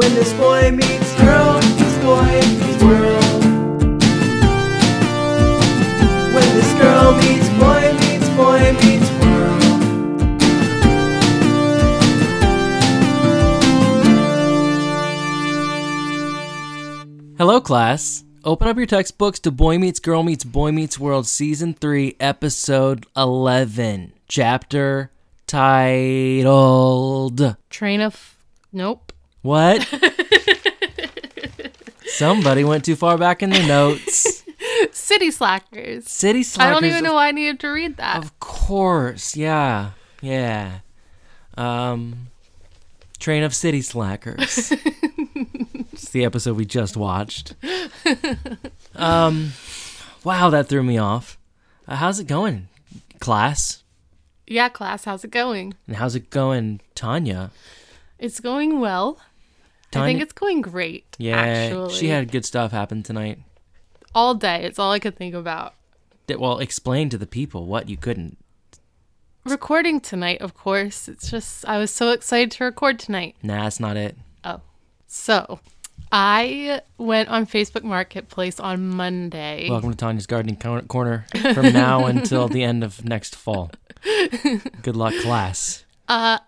When this boy meets girl, meets boy meets world. When this girl meets boy meets boy meets world. Hello, class. Open up your textbooks to Boy Meets Girl Meets Boy Meets World Season 3, Episode 11, Chapter titled. Train of. Nope. What? Somebody went too far back in the notes. City Slackers. City Slackers. I don't even know why I needed to read that. Of course, yeah, yeah. Um, Train of City Slackers. it's the episode we just watched. Um, wow, that threw me off. Uh, how's it going, class? yeah, class, how's it going? And how's it going, Tanya? It's going well. I think it's going great. yeah. actually. She had good stuff happen tonight. all day. It's all I could think about. That- Well, explain to the people what you couldn't. Recording tonight, of course. It's just I was so excited to record tonight. Nah, that's not it. Oh, so I went on Facebook Marketplace on Monday. Welcome to Tanya's Gardening Corner from now until the end of next fall. Good luck, class. Uh,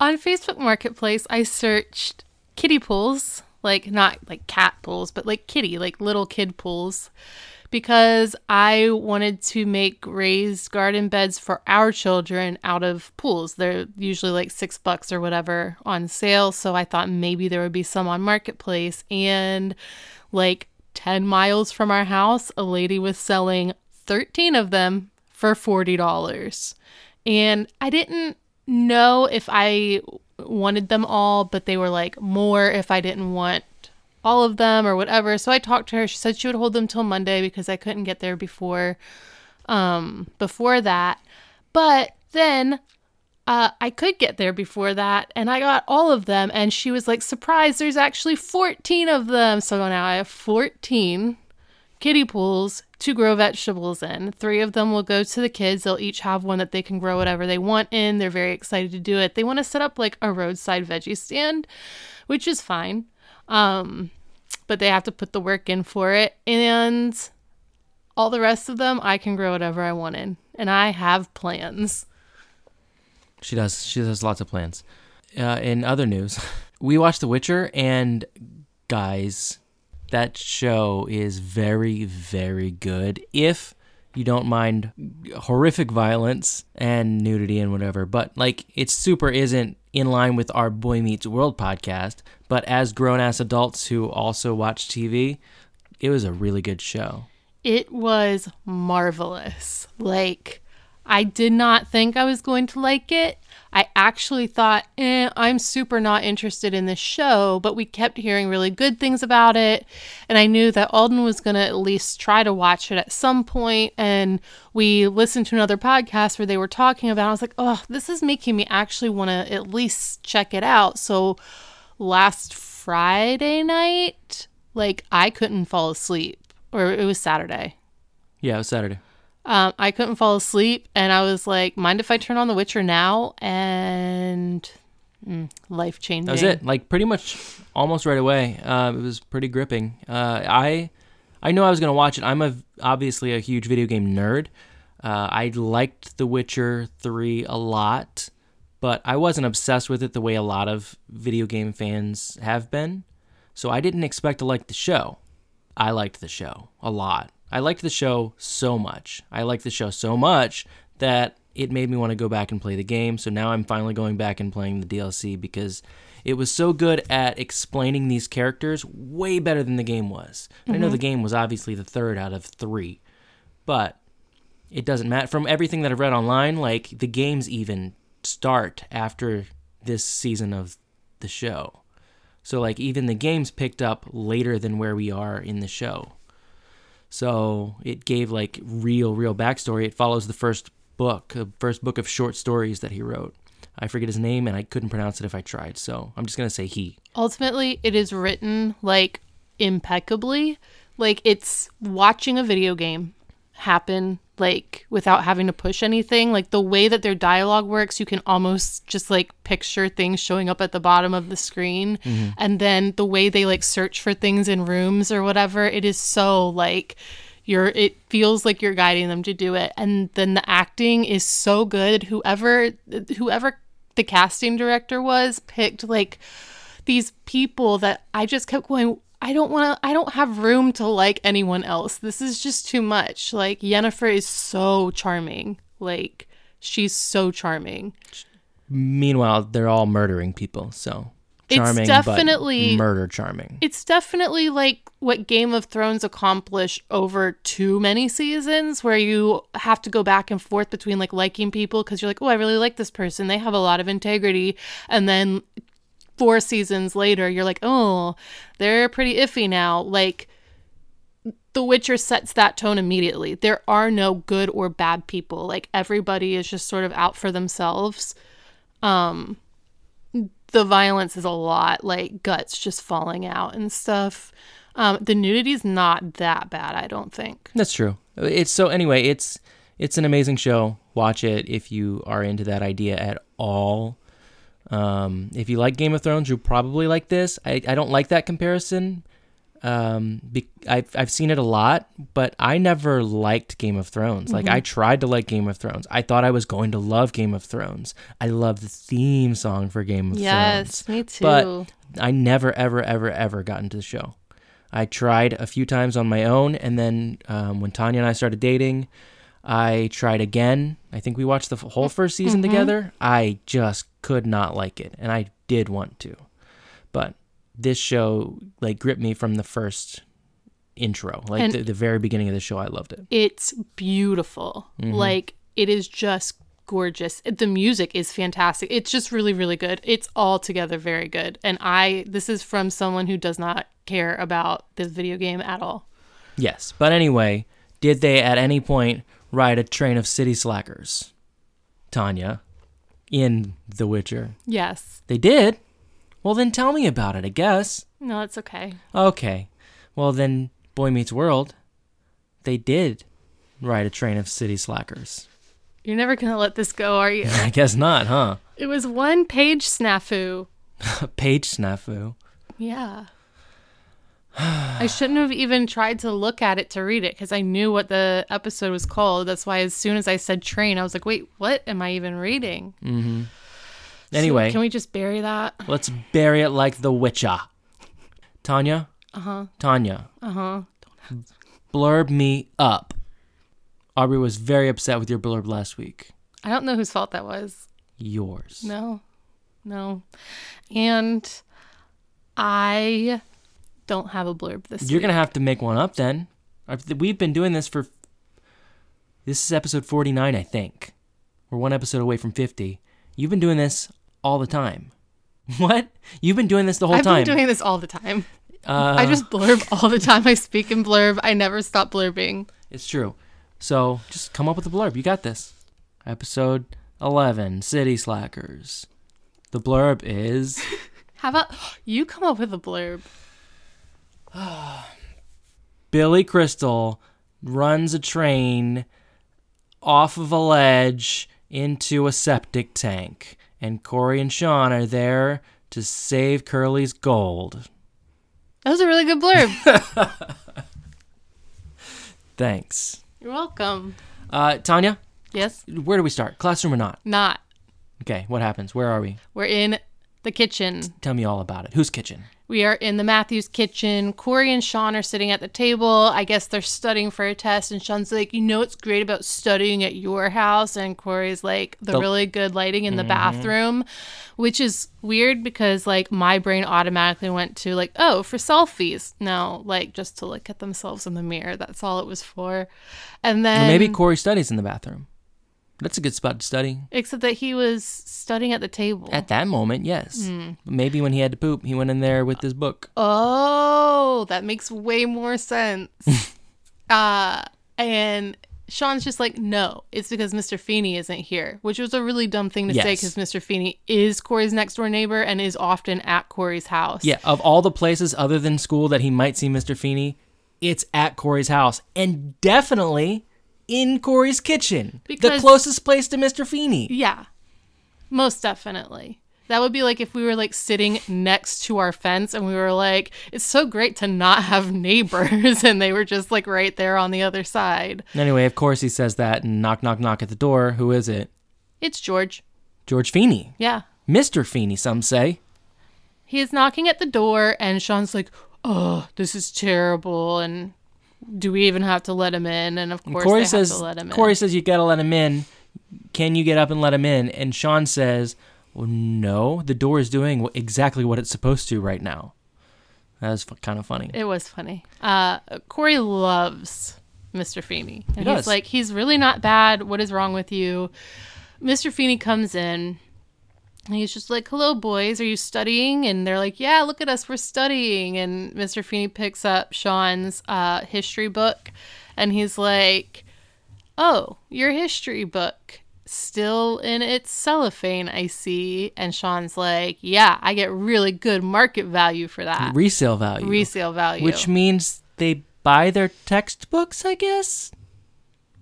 on Facebook Marketplace, I searched kiddie pools, like not like cat pools, but like kitty, like little kid pools, because I wanted to make raised garden beds for our children out of pools. They're usually like six bucks or whatever on sale. So I thought maybe there would be some on Marketplace. And like 10 miles from our house, a lady was selling 13 of them for $40. And I didn't know if I wanted them all, but they were like more if I didn't want all of them or whatever. So I talked to her. She said she would hold them till Monday because I couldn't get there before um before that. But then uh, I could get there before that, and I got all of them. And she was like, "Surprise! There's actually 14 of them." So now I have 14 kiddie pools to grow vegetables in. Three of them will go to the kids. They'll each have one that they can grow whatever they want in. They're very excited to do it. They want to set up like a roadside veggie stand, which is fine. Um, but they have to put the work in for it. And all the rest of them, I can grow whatever I want in. And I have plans. She does. She does lots of plans. Uh, in other news, we watched The Witcher, and guys, that show is very, very good. If you don't mind horrific violence and nudity and whatever, but like it super isn't in line with our Boy Meets World podcast. But as grown ass adults who also watch TV, it was a really good show. It was marvelous. Like, I did not think I was going to like it. I actually thought, eh, I'm super not interested in this show, but we kept hearing really good things about it. And I knew that Alden was going to at least try to watch it at some point. And we listened to another podcast where they were talking about it. I was like, oh, this is making me actually want to at least check it out. So last Friday night, like, I couldn't fall asleep, or it was Saturday. Yeah, it was Saturday. Um, I couldn't fall asleep, and I was like, "Mind if I turn on The Witcher now?" And mm, life changing. That was it. Like pretty much almost right away. Uh, it was pretty gripping. Uh, I I know I was gonna watch it. I'm a obviously a huge video game nerd. Uh, I liked The Witcher three a lot, but I wasn't obsessed with it the way a lot of video game fans have been. So I didn't expect to like the show. I liked the show a lot. I liked the show so much. I liked the show so much that it made me want to go back and play the game. So now I'm finally going back and playing the DLC because it was so good at explaining these characters way better than the game was. I know the mm-hmm. game was obviously the third out of three, but it doesn't matter. From everything that I've read online, like the games even start after this season of the show. So like even the games picked up later than where we are in the show. So it gave like real, real backstory. It follows the first book, the first book of short stories that he wrote. I forget his name and I couldn't pronounce it if I tried. So I'm just gonna say he. Ultimately, it is written like impeccably. Like it's watching a video game happen like without having to push anything. Like the way that their dialogue works, you can almost just like picture things showing up at the bottom of the screen. Mm-hmm. And then the way they like search for things in rooms or whatever, it is so like you're it feels like you're guiding them to do it. And then the acting is so good. Whoever whoever the casting director was picked like these people that I just kept going, I don't want to, I don't have room to like anyone else. This is just too much. Like, Yennefer is so charming. Like, she's so charming. Meanwhile, they're all murdering people, so It's charming, definitely- but murder charming. It's definitely like what Game of Thrones accomplished over too many seasons, where you have to go back and forth between like liking people because you're like, oh, I really like this person. They have a lot of integrity. And then four seasons later, you're like, oh, they're pretty iffy now. Like, The Witcher sets that tone immediately. There are no good or bad people. Like, everybody is just sort of out for themselves. Um, the violence is a lot, like guts just falling out and stuff. Um, the nudity's not that bad, I don't think. That's true. It's so anyway, it's it's an amazing show. Watch it if you are into that idea at all. Um, if you like Game of Thrones, you'll probably like this. I, I don't like that comparison. Um, be, I've I've seen it a lot, but I never liked Game of Thrones. Like I tried to like Game of Thrones. I thought I was going to love Game of Thrones. I love the theme song for Game of Thrones. Yes, me too. But I never, ever, ever, ever got into the show. I tried a few times on my own, and then um, when Tanya and I started dating, I tried again. I think we watched the f- whole first season together. I just could not like it, and I did want to, but this show like gripped me from the first intro, like the, the very beginning of the show. I loved it. it's beautiful. Mm-hmm. Like it is just gorgeous. The music is fantastic. It's just really really good. It's all together very good. And I this is from someone who does not care about this video game at all. Yes, but anyway, did they at any point ride a train of city slackers, Tanya, in The Witcher? Yes. They did? Well, then tell me about it, I guess. No, it's okay. Okay. Well, then, Boy Meets World, they did ride a train of city slackers. You're never going to let this go, are you? I guess not, huh? it was one page snafu. Page snafu. Yeah. I shouldn't have even tried to look at it to read it because I knew what the episode was called. That's why as soon as I said train, I was like, wait, what am I even reading? So Anyway, can we just bury that? let's bury it like The Witcher. Tanya? Uh huh. Tanya, Uh huh. blurb me up. Aubrey was very upset with your blurb last week. I don't know whose fault that was. Yours. No, no. And I don't have a blurb this You're week. gonna have to make one up then. I've, we've been doing this for. This is episode 49, I think. We're one episode away from 50. You've been doing this all the time. What? You've been doing this the whole time. I've been doing this all the time. uh, I just blurb all the time. I speak in blurb. I never stop blurbing. It's true. So just come up with a blurb. You got this. Episode 11 City Slackers. The blurb is How about you come up with a blurb? Billy Crystal runs a train off of a ledge into a septic tank, and Corey and Sean are there to save Curly's gold. That was a really good blurb. Thanks. You're welcome. Uh, Tanya, Yes, where do we start? Classroom or not? not. Okay, what happens? Where are we? We're in the kitchen. Tell me all about it. Whose kitchen? We are in the Matthews kitchen. Corey and Sean are sitting at the table. I guess they're studying for a test. And Sean's like, You know what's great about studying at your house? And Corey's like, The, The- really good lighting in the mm-hmm. bathroom, which is weird because, like, my brain automatically went to, like, Oh, for selfies. No, like, just to look at themselves in the mirror. That's all it was for. And then. Or maybe Corey studies in the bathroom. That's a good spot to study. Except that he was studying at the table. At that moment, yes. Hmm. Maybe when he had to poop, he went in there with his book. Oh, that makes way more sense. uh, and Sean's just like, no, it's because Mr. Feeney isn't here, which was a really dumb thing to say because Mr. Feeney is Corey's next door neighbor and is often at Corey's house. Yeah, of all the places other than school that he might see Mr. Feeney, it's at Corey's house. And definitely in Corey's kitchen, the closest place to Mr. Feeney. Yeah. Most definitely. That would be like if we were like sitting next to our fence and we were like, it's so great to not have neighbors and they were just like right there on the other side. Anyway, of course he says that and knock, knock, knock at the door. Who is it? It's George. George Feeney. Yeah. Mr. Feeney, some say. He is knocking at the door and Sean's like, oh, this is terrible. And do we even have to let him in? And of course, Corey says have to let him Corey says you gotta let him in. Can you get up and let him in? And Sean says, well, no, the door is doing exactly what it's supposed to right now. That was f- kind of funny. It was funny. Uh, Corey loves Mr. Feeney. And does. he's like, he's really not bad. What is wrong with you? Mr. Feeney comes in. And he's just like, hello, boys. Are you studying? And they're like, yeah, look at us. We're studying. And Mr. Feeney picks up Sean's uh, history book. And he's like, oh, your history book. Still in its cellophane, I see. And Sean's like, yeah, I get really good market value for that. Resale value. Resale value. Which means they buy their textbooks, I guess?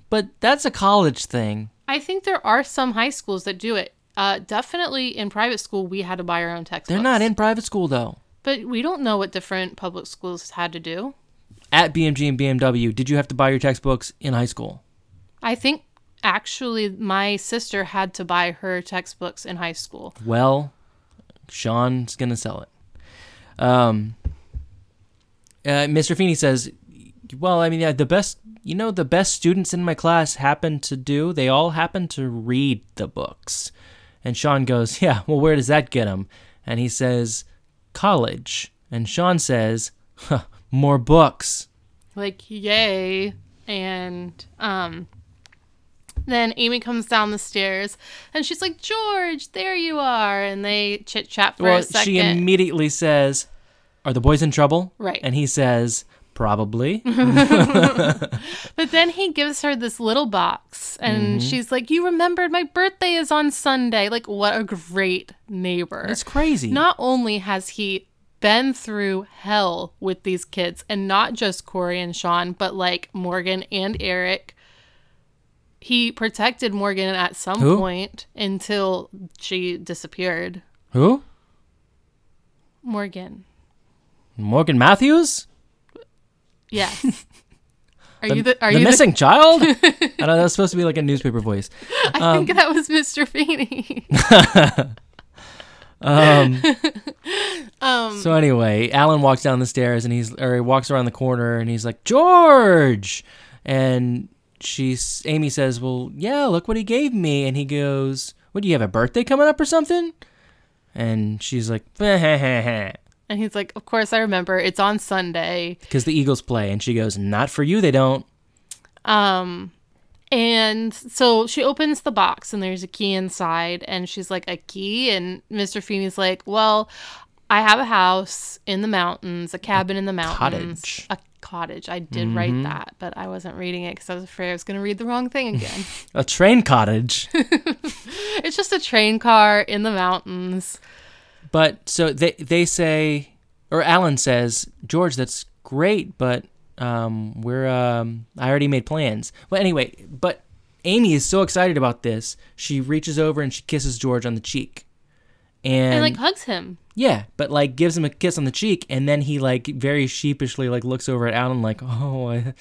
But that's a college thing. I think there are some high schools that do it. Uh, definitely in private school, we had to buy our own textbooks. They're not in private school, though. but we don't know what different public schools had to do. At BMG and BMW, did you have to buy your textbooks in high school? I think actually my sister had to buy her textbooks in high school. Well, Sean's gonna sell it. Um, uh, Mr. Feeney says, "Well, I mean, yeah, the best, you know, the best students in my class happen to do. They all happen to read the books." And Sean goes, "Yeah, well, where does that get him? And he says, "College." And Sean says, huh, "More books." Like, yay. And um then Amy comes down the stairs and she's like, George, there you are. And they chit chat for well, a second. she immediately says, "Are the boys in trouble?" Right. And he says, "Probably." But then he gives her this little box and Mm-hmm. she's like, You remembered my birthday is on Sunday. Like, what a great neighbor. It's crazy. Not only has he been through hell with these kids, and not just Corey and Sean, but like Morgan and Eric. He protected Morgan at some Who? point until she disappeared. Who? Morgan. Morgan Matthews? Yes. Are The, you the are the you missing child? I don't know. That was supposed to be like a newspaper voice. the I think that was Mr. Feeney. Um, um so anyway, Alan walks down the stairs and he's or he walks around the corner and he's like George, and she's Amy says, "Well, yeah, look what he gave me," and he goes, "What do you have a birthday coming up or something?" And she's like, "Because And he's like, Of course I remember. It's on Sunday. Because the Eagles play," and she goes, "Not for you, they don't." Um and so she opens the box and there's a key inside and she's like, A key? And Mr. Feeney's like, Well, I have a house in the mountains, a cabin in the mountains. cottage. A cottage. I did write that, but I wasn't reading it because I was afraid I was going to read the wrong thing again. A train cottage. it's just a train car in the mountains. But so they they say, or Alan says, George, that's great, but um, we're um, I already made plans. Well, anyway, but Amy is so excited about this, she reaches over and she kisses George on the cheek, and, And like hugs him. yeah, but like gives him a kiss on the cheek, and then he like very sheepishly like looks over at Alan like, oh, I,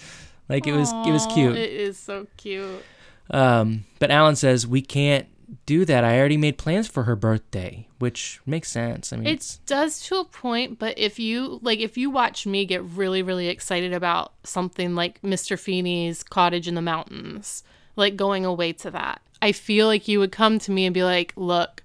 like it was it was cute. It is so cute. Um, but Alan says we can't do that. I already made plans for her birthday, which makes sense. I mean, It does to a point, but if you like, if you watch me get really, really excited about something like Mr. Feeney's cottage in the mountains, like going away to that, I feel like you would come to me and be like, "Look,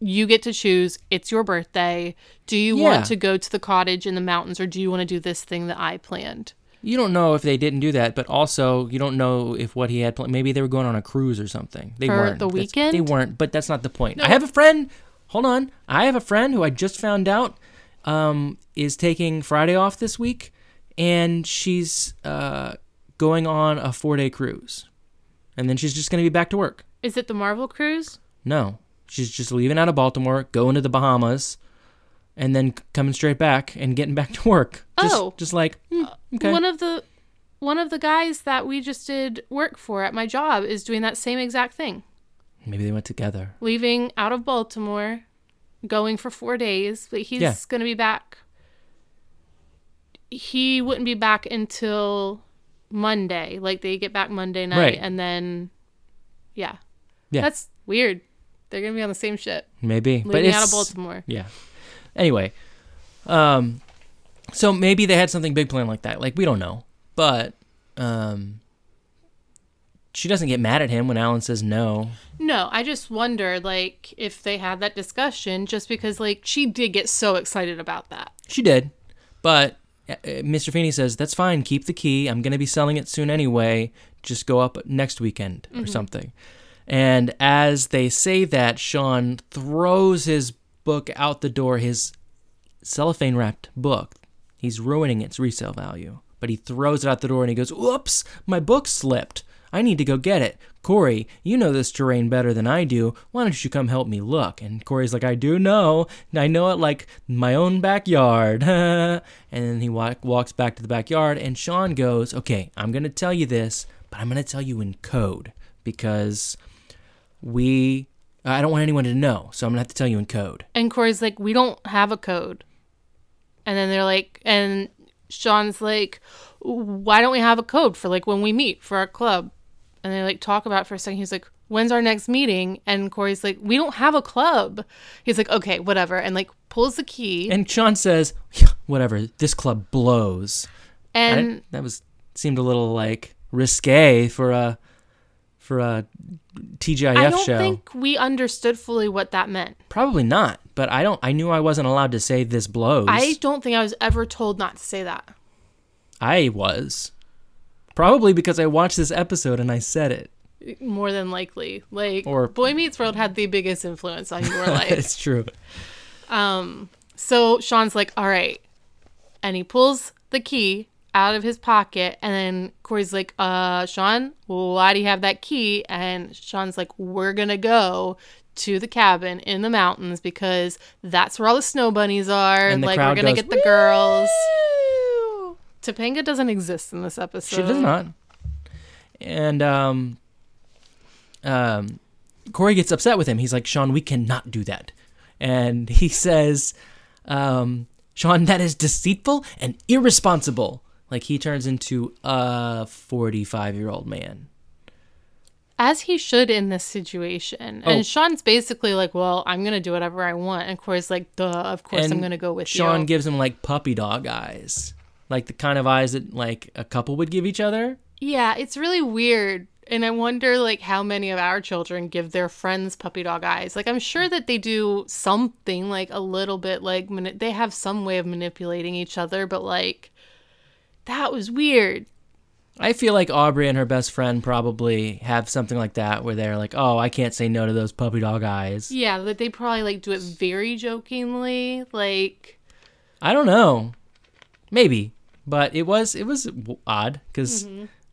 you get to choose. It's your birthday. Do you Yeah. want to go to the cottage in the mountains, or do you want to do this thing that I planned?" You don't know if they didn't do that, but also you don't know if what he had planned. Maybe they were going on a cruise or something. They For weren't. the That's- weekend? They weren't, but that's not the point. I have a friend. Hold on. I have a friend who I just found out um, is taking Friday off this week, and she's uh, going on a four day cruise, and then she's just going to be back to work. Is it the Marvel cruise? No, she's just leaving out of Baltimore, going to the Bahamas, and then coming straight back and getting back to work. Just, Oh. just like hmm, okay. One of the one of the guys that we just did work for at my job is doing that same exact thing. Maybe they went together. Leaving out of Baltimore, going for four days, but he's Yeah. going to be back. He wouldn't be back until Monday. Like they get back Monday night, Right. and then, yeah, Yeah. that's weird. They're gonna be on the same ship, Maybe, but leaving it's out of Baltimore. yeah. Anyway, um, so maybe they had something big planned like that. Like we don't know, but um, she doesn't get mad at him when Alan says no. No, I just wonder, like, if they had that discussion, just because, like, she did get so excited about that. She did, but uh, Mr. Feeney says that's fine. Keep the key. I'm gonna be selling it soon anyway. Just go up next weekend or something. And as they say that, Sean throws his book out the door. His cellophane wrapped book. He's ruining its resale value. But he throws it out the door and he goes, "Whoops! My book slipped. I need to go get it." Corey, you know this terrain better than I do. Why don't you come help me look? And Corey's like, I do know. I know it like my own backyard. and then he walk, walks back to the backyard, and Sean goes, Okay, I'm going to tell you this, but I'm going to tell you in code because we. I don't want anyone to know, so I'm to have to tell you in code. And Corey's like, we don't have a code. And then they're like, and Sean's like, why don't we have a code for like when we meet for our club? And they like talk about for a second. He's like, when's our next meeting? And Corey's like, we don't have a club. He's like, okay, whatever. And like pulls the key. And Sean says, "Yeah, "Whatever, this club blows." And that was seemed a little like risque for a for a TGIF show. I don't show. think we understood fully what that meant. Probably not, but I don't. I knew I wasn't allowed to say this blows. I don't think I was ever told not to say that. I was probably because I watched this episode and I said it. More than likely. Like Or- Boy Meets World had the biggest influence on your life. it's true. Um. So Sean's like, all right. And he pulls the key out of his pocket. And then Corey's like, uh, Sean, why do you have that key? And Sean's like, we're going to go to the cabin in the mountains because that's where all the snow bunnies are. And like, we're to goes, get the girls. Topanga doesn't exist in this episode. She does not. And um, um, Corey gets upset with him. He's like, Sean, we cannot do that. And he says, um, Sean, that is deceitful and irresponsible. Like he turns into a 45 year old man. As he should in this situation. Oh. And Sean's basically like, well, I'm going to do whatever I want. And Corey's like, duh, of course I'm going to go with Sean you. Sean gives him like puppy dog eyes. Like the kind of eyes that like a couple would give each other. Yeah, it's really weird. And I wonder like how many of our children give their friends puppy dog eyes. Like I'm sure that they do something like a little bit like mani- they have some way of manipulating each other, but like that was weird. I feel like Aubrey and her best friend probably have something like that where they're like, "Oh, I can't say no to those puppy dog eyes." Yeah, that they probably like do it very jokingly, like I don't know, maybe, but it was it was odd because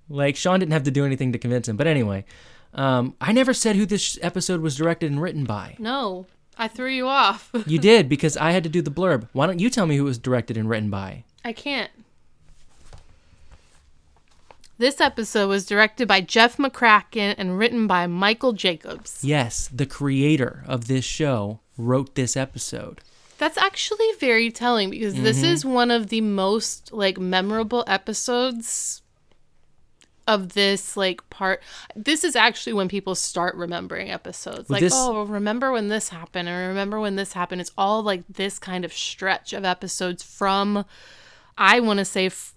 like Sean didn't have to do anything to convince him. But anyway, um, I never said who this episode was directed and written by. no, I threw you off. You did because I had to do the blurb. Why don't you tell me who it was directed and written by? I can't. This episode was directed by Jeff McCracken and written by Michael Jacobs. Yes, the creator of this show wrote this episode. That's actually very telling because this Mm-hmm. is one of the most like memorable episodes of this like part. This is actually when people start remembering episodes. Well, Like, this- oh, remember when this happened or remember when this happened. It's all like this kind of stretch of episodes from I want to say f-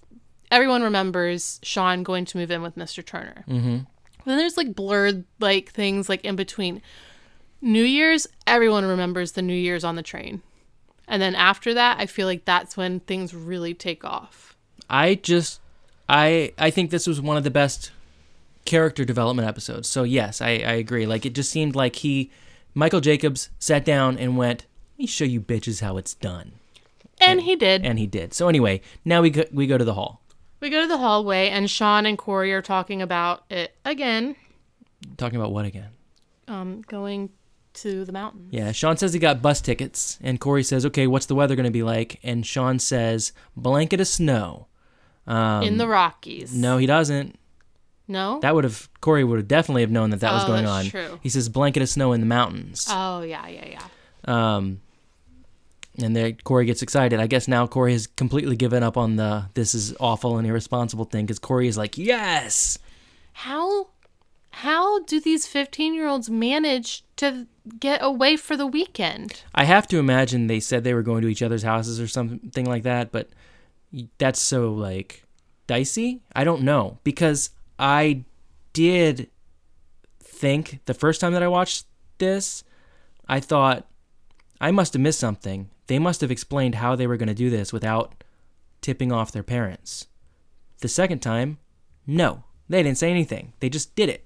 everyone remembers Sean going to move in with Mr. Turner. Mm-hmm. Then there's like blurred like things like in between. New Year's, everyone remembers the New Year's on the train. And then after that, I feel like that's when things really take off. I just I I think this was one of the best character development episodes. So yes, I, I agree. Like it just seemed like he Michael Jacobs sat down and went, "Let me show you bitches how it's done," And he did. and he did. So anyway, now we go, we go to the hall, we go to the hallway, and Sean and Corey are talking about it again, talking about what again? um, going to the mountains. Yeah, Sean says he got bus tickets, and Corey says, "Okay, what's the weather going to be like?" And Sean says, "Blanket of snow." Um, in the Rockies. no, he doesn't. No. That would have Corey would have definitely have known that that was Oh, going that's on. true. He says blanket of snow in the mountains. oh yeah, yeah, yeah. Um, and then Corey gets excited. I guess now Corey has completely given up on the this is awful and irresponsible thing because Corey is like, yes. How how do these 15-year-olds manage to get away for the weekend? I have to imagine they said they were going to each other's houses or something like that, but that's so like dicey. I don't know because I did think the first time that I watched this, I thought I must have missed something. They must have explained how they were going to do this without tipping off their parents. The second time, no, they didn't say anything. They just did it.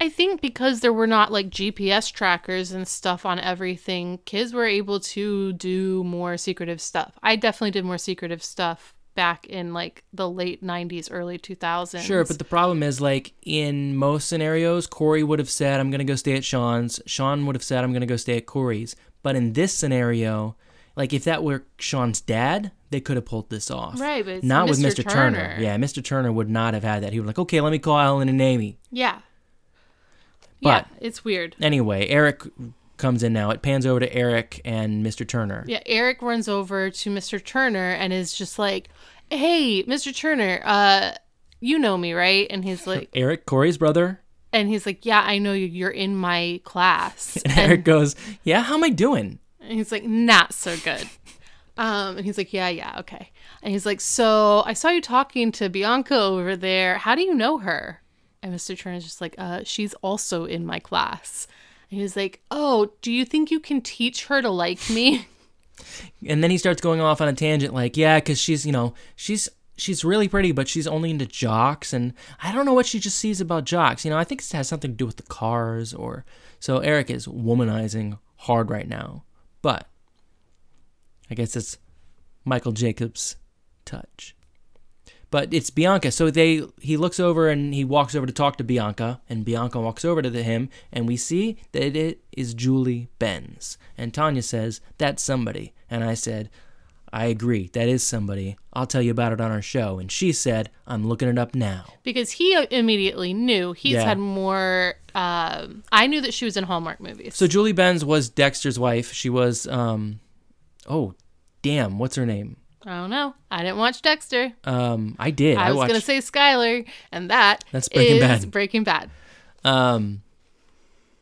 I think because there were not like GPS trackers and stuff on everything, kids were able to do more secretive stuff. I definitely did more secretive stuff back in like the late 90s, early 2000s. Sure, but the problem is like in most scenarios, Corey would have said, I'm going to go stay at Sean's. Sean would have said, I'm going to go stay at Corey's. But in this scenario, like if that were Sean's dad, they could have pulled this off. Right, but it's not with Mr. Mr. Turner. Turner. Yeah, Mr. Turner would not have had that. He would like, okay, let me call Ellen and Amy. yeah. But- yeah, it's weird. Anyway, Eric comes in now. It pans over to Eric and Mr. Turner. Yeah, Eric runs over to Mr. Turner and is just like, "Hey, Mr. Turner, uh you know me, right?" And he's like Eric, Corey's brother. And he's like, "Yeah, I know you. You're in my class." And Eric goes, yeah, how am I doing? And he's like, not so good. Um, and he's like, yeah, yeah, okay. And he's like, so I saw you talking to Bianca over there. How do you know her? And Mr. Turner's just like, uh, she's also in my class. And he's like, oh, do you think you can teach her to like me? And then he starts going off on a tangent like, yeah, because she's, you know, she's she's really pretty, but she's only into jocks, and I don't know what she just sees about jocks. You know, I think it has something to do with the cars, or so. Eric is womanizing hard right now, but I guess it's Michael Jacobs' touch. But it's Bianca. So they he looks over and he walks over to talk to Bianca, and Bianca walks over to him, and we see that it is Julie Benz. And Tanya says, That's somebody. And I said, I agree, that is somebody. I'll tell you about it on our show. And she said, I'm looking it up now. because he immediately knew. He's Yeah. had more. Um, I knew that she was in Hallmark movies. So Julie Benz was Dexter's wife. She was um oh damn, what's her name? I don't know. I didn't watch Dexter. Um I did. I, I, was watched gonna say Skyler, and that That's Breaking is Bad. Breaking Bad. Um,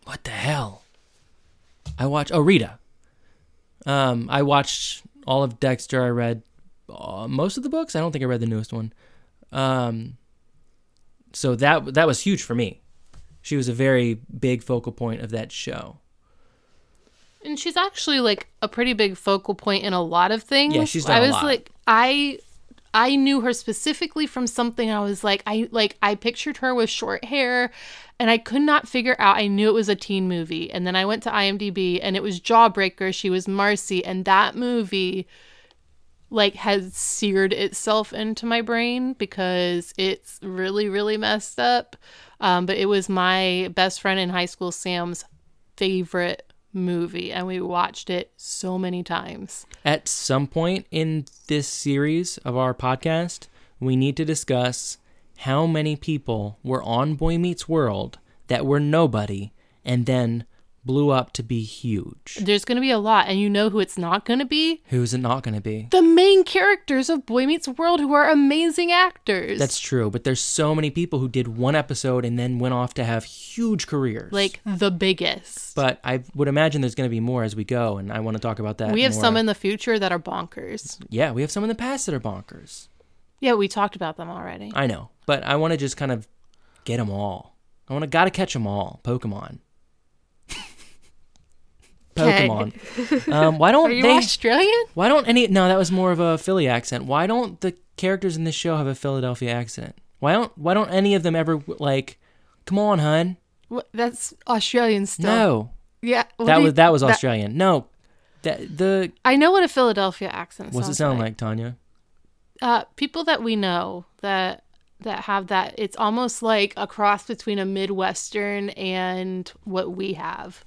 what the hell? I watched. Oh, Rita. Um, I watched all of Dexter. I read uh, most of the books. I don't think I read the newest one. Um, so that that was huge for me. She was a very big focal point of that show. And she's actually like a pretty big focal point in a lot of things. Yeah, she's done I a was lot. like I I knew her specifically from something I was like I like I pictured her with short hair and I could not figure out I knew it was a teen movie. And then I went to IMDb and it was Jawbreaker, she was Marcy and that movie like has seared itself into my brain because it's really really messed up. Um, but it was my best friend in high school Sam's favorite movie and we watched it so many times. At some point in this series of our podcast, we need to discuss how many people were on Boy Meets World that were nobody and then blew up to be huge. There's going to be a lot and you know who it's not going to be? Who's it not going to be? The main characters of Boy Meets World who are amazing actors. That's true, but there's so many people who did one episode and then went off to have huge careers. like the biggest. but I would imagine there's going to be more as we go, and I want to talk about that. we have more. some in the future that are bonkers. yeah, we have some in the past that are bonkers. Yeah, we talked about them already. I know, but I want to just kind of get them all. I want to gotta catch them all. Pokemon. Pokemon. Um, why don't Are you they? Australian? Why don't any? No, that was more of a Philly accent. Why don't the characters in this show have a Philadelphia accent? Why don't Why don't any of them ever like? Come on, hun. What, that's Australian still. No, Yeah. that you- was that was Australian. No, that the I know what a Philadelphia accent what's it sound like, Tanya? Uh, people that we know that that have that, it's almost like a cross between a Midwestern and what we have.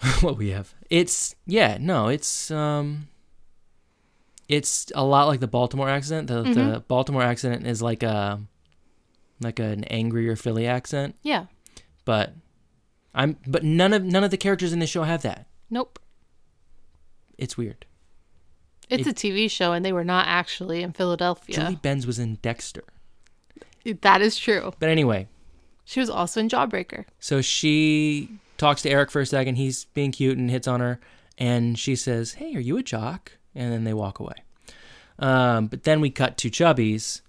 what we have? It's yeah, no, it's um, It's a lot like the Baltimore accent. The, the Mm-hmm. Baltimore accent is like a like an angrier Philly accent, Yeah. but I'm but none of none of the characters in the show have that. Nope. It's weird. It's It- a TV show, and they were not actually in Philadelphia. Julie Benz was in Dexter. That is true. But anyway, She was also in Jawbreaker. so she talks to Eric for a second. He's being cute and hits on her, and she says, "Hey, are you a jock?" And then they walk away. Um, but then we cut to Chubby's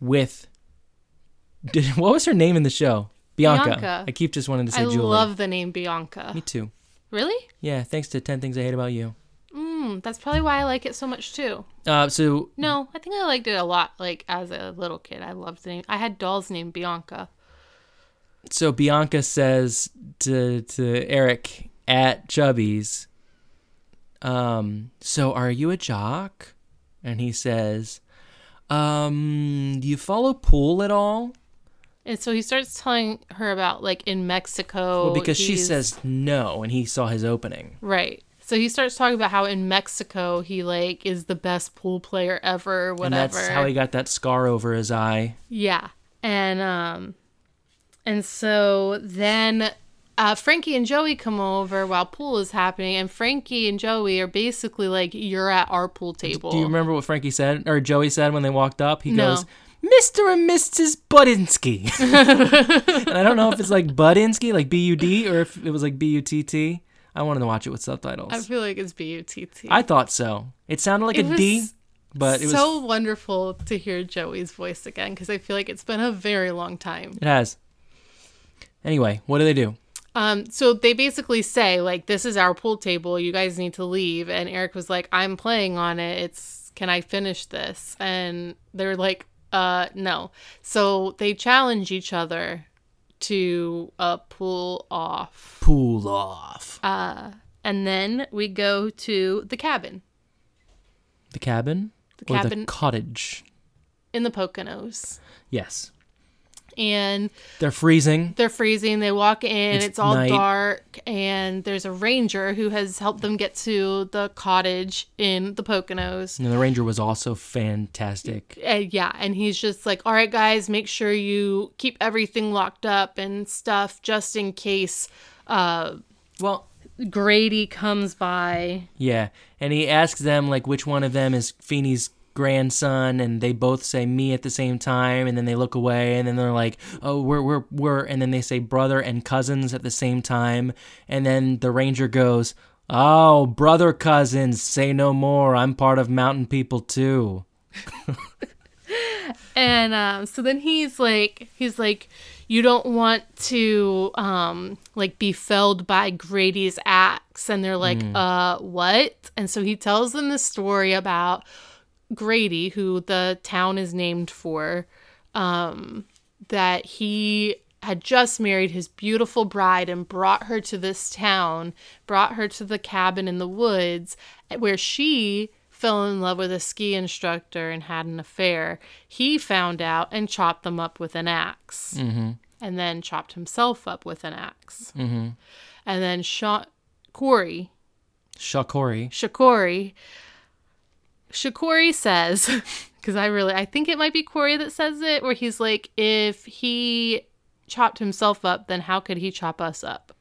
with did, what was her name in the show? Bianca. Bianca. I keep just wanting to say Julia. I Julie. love the name Bianca. Me too. Really? Yeah, thanks to Ten Things I Hate About You. Mm, that's probably why I like it so much too. Uh, so No, I think I liked it a lot. Like as a little kid, I loved the name. I had dolls named Bianca. So Bianca says to to Eric at Chubby's, um, so are you a jock? And he says, um, do you follow pool at all? And so he starts telling her about like in Mexico. well, because she says no, and he saw his opening. right. So he starts talking about how in Mexico he like is the best pool player ever, And whatever. that's how he got that scar over his eye. Yeah. And um and so then uh Frankie and Joey come over while pool is happening and Frankie and Joey are basically like you're at our pool table. Do you remember what Frankie said or Joey said when they walked up? He No. goes, Mr. and Mrs. Budinsky. and I don't know if it's like Budinsky, like B U D, or if it was like B U T T. I wanted to watch it with subtitles. I feel like it's B U T T. I thought so. It sounded like It a D, but it was. It's so wonderful to hear Joey's voice again because I feel like it's been a very long time. It has. Anyway, what do they do? Um, so they basically say like, "This is our pool table. You guys need to leave." And Eric was like, "I'm playing on it. It's can I finish this?" And they're like, "Uh, no." So they challenge each other to uh pull off. Pool off. Uh, and then we go to the cabin The cabin? The or cabin- the cottage? in the Poconos, Yes. And They're freezing. they're freezing. They walk in, It's it's, all night. dark, and there's a ranger who has helped them get to the cottage in the Poconos. And the ranger was also fantastic. Uh, yeah, and he's just like, "All right, guys, make sure you keep everything locked up and stuff, just in case uh, Well, Grady comes by." Yeah, and he asks them like which one of them is Feeney's grandson, and they both say me at the same time, and then they look away, and then they're like, oh, we're we're we're, and then they say brother and cousins at the same time, and then the ranger goes, oh, brother cousins, say no more, I'm part of mountain people too. And um, so then he's like, he's like, you don't want to um, like be felled by Grady's axe, and they're like, uh, what? And so he tells them the story about Grady, who the town is named for, um, that he had just married his beautiful bride and brought her to this town, brought her to the cabin in the woods where she fell in love with a ski instructor and had an affair. He found out and chopped them up with an ax Mm-hmm. and then chopped himself up with an axe. Mm-hmm. And then shot Corey, Shakori. Shakori, Shakori says, because I really, I think it might be Corey that says it, where he's like, if he chopped himself up, then how could he chop us up?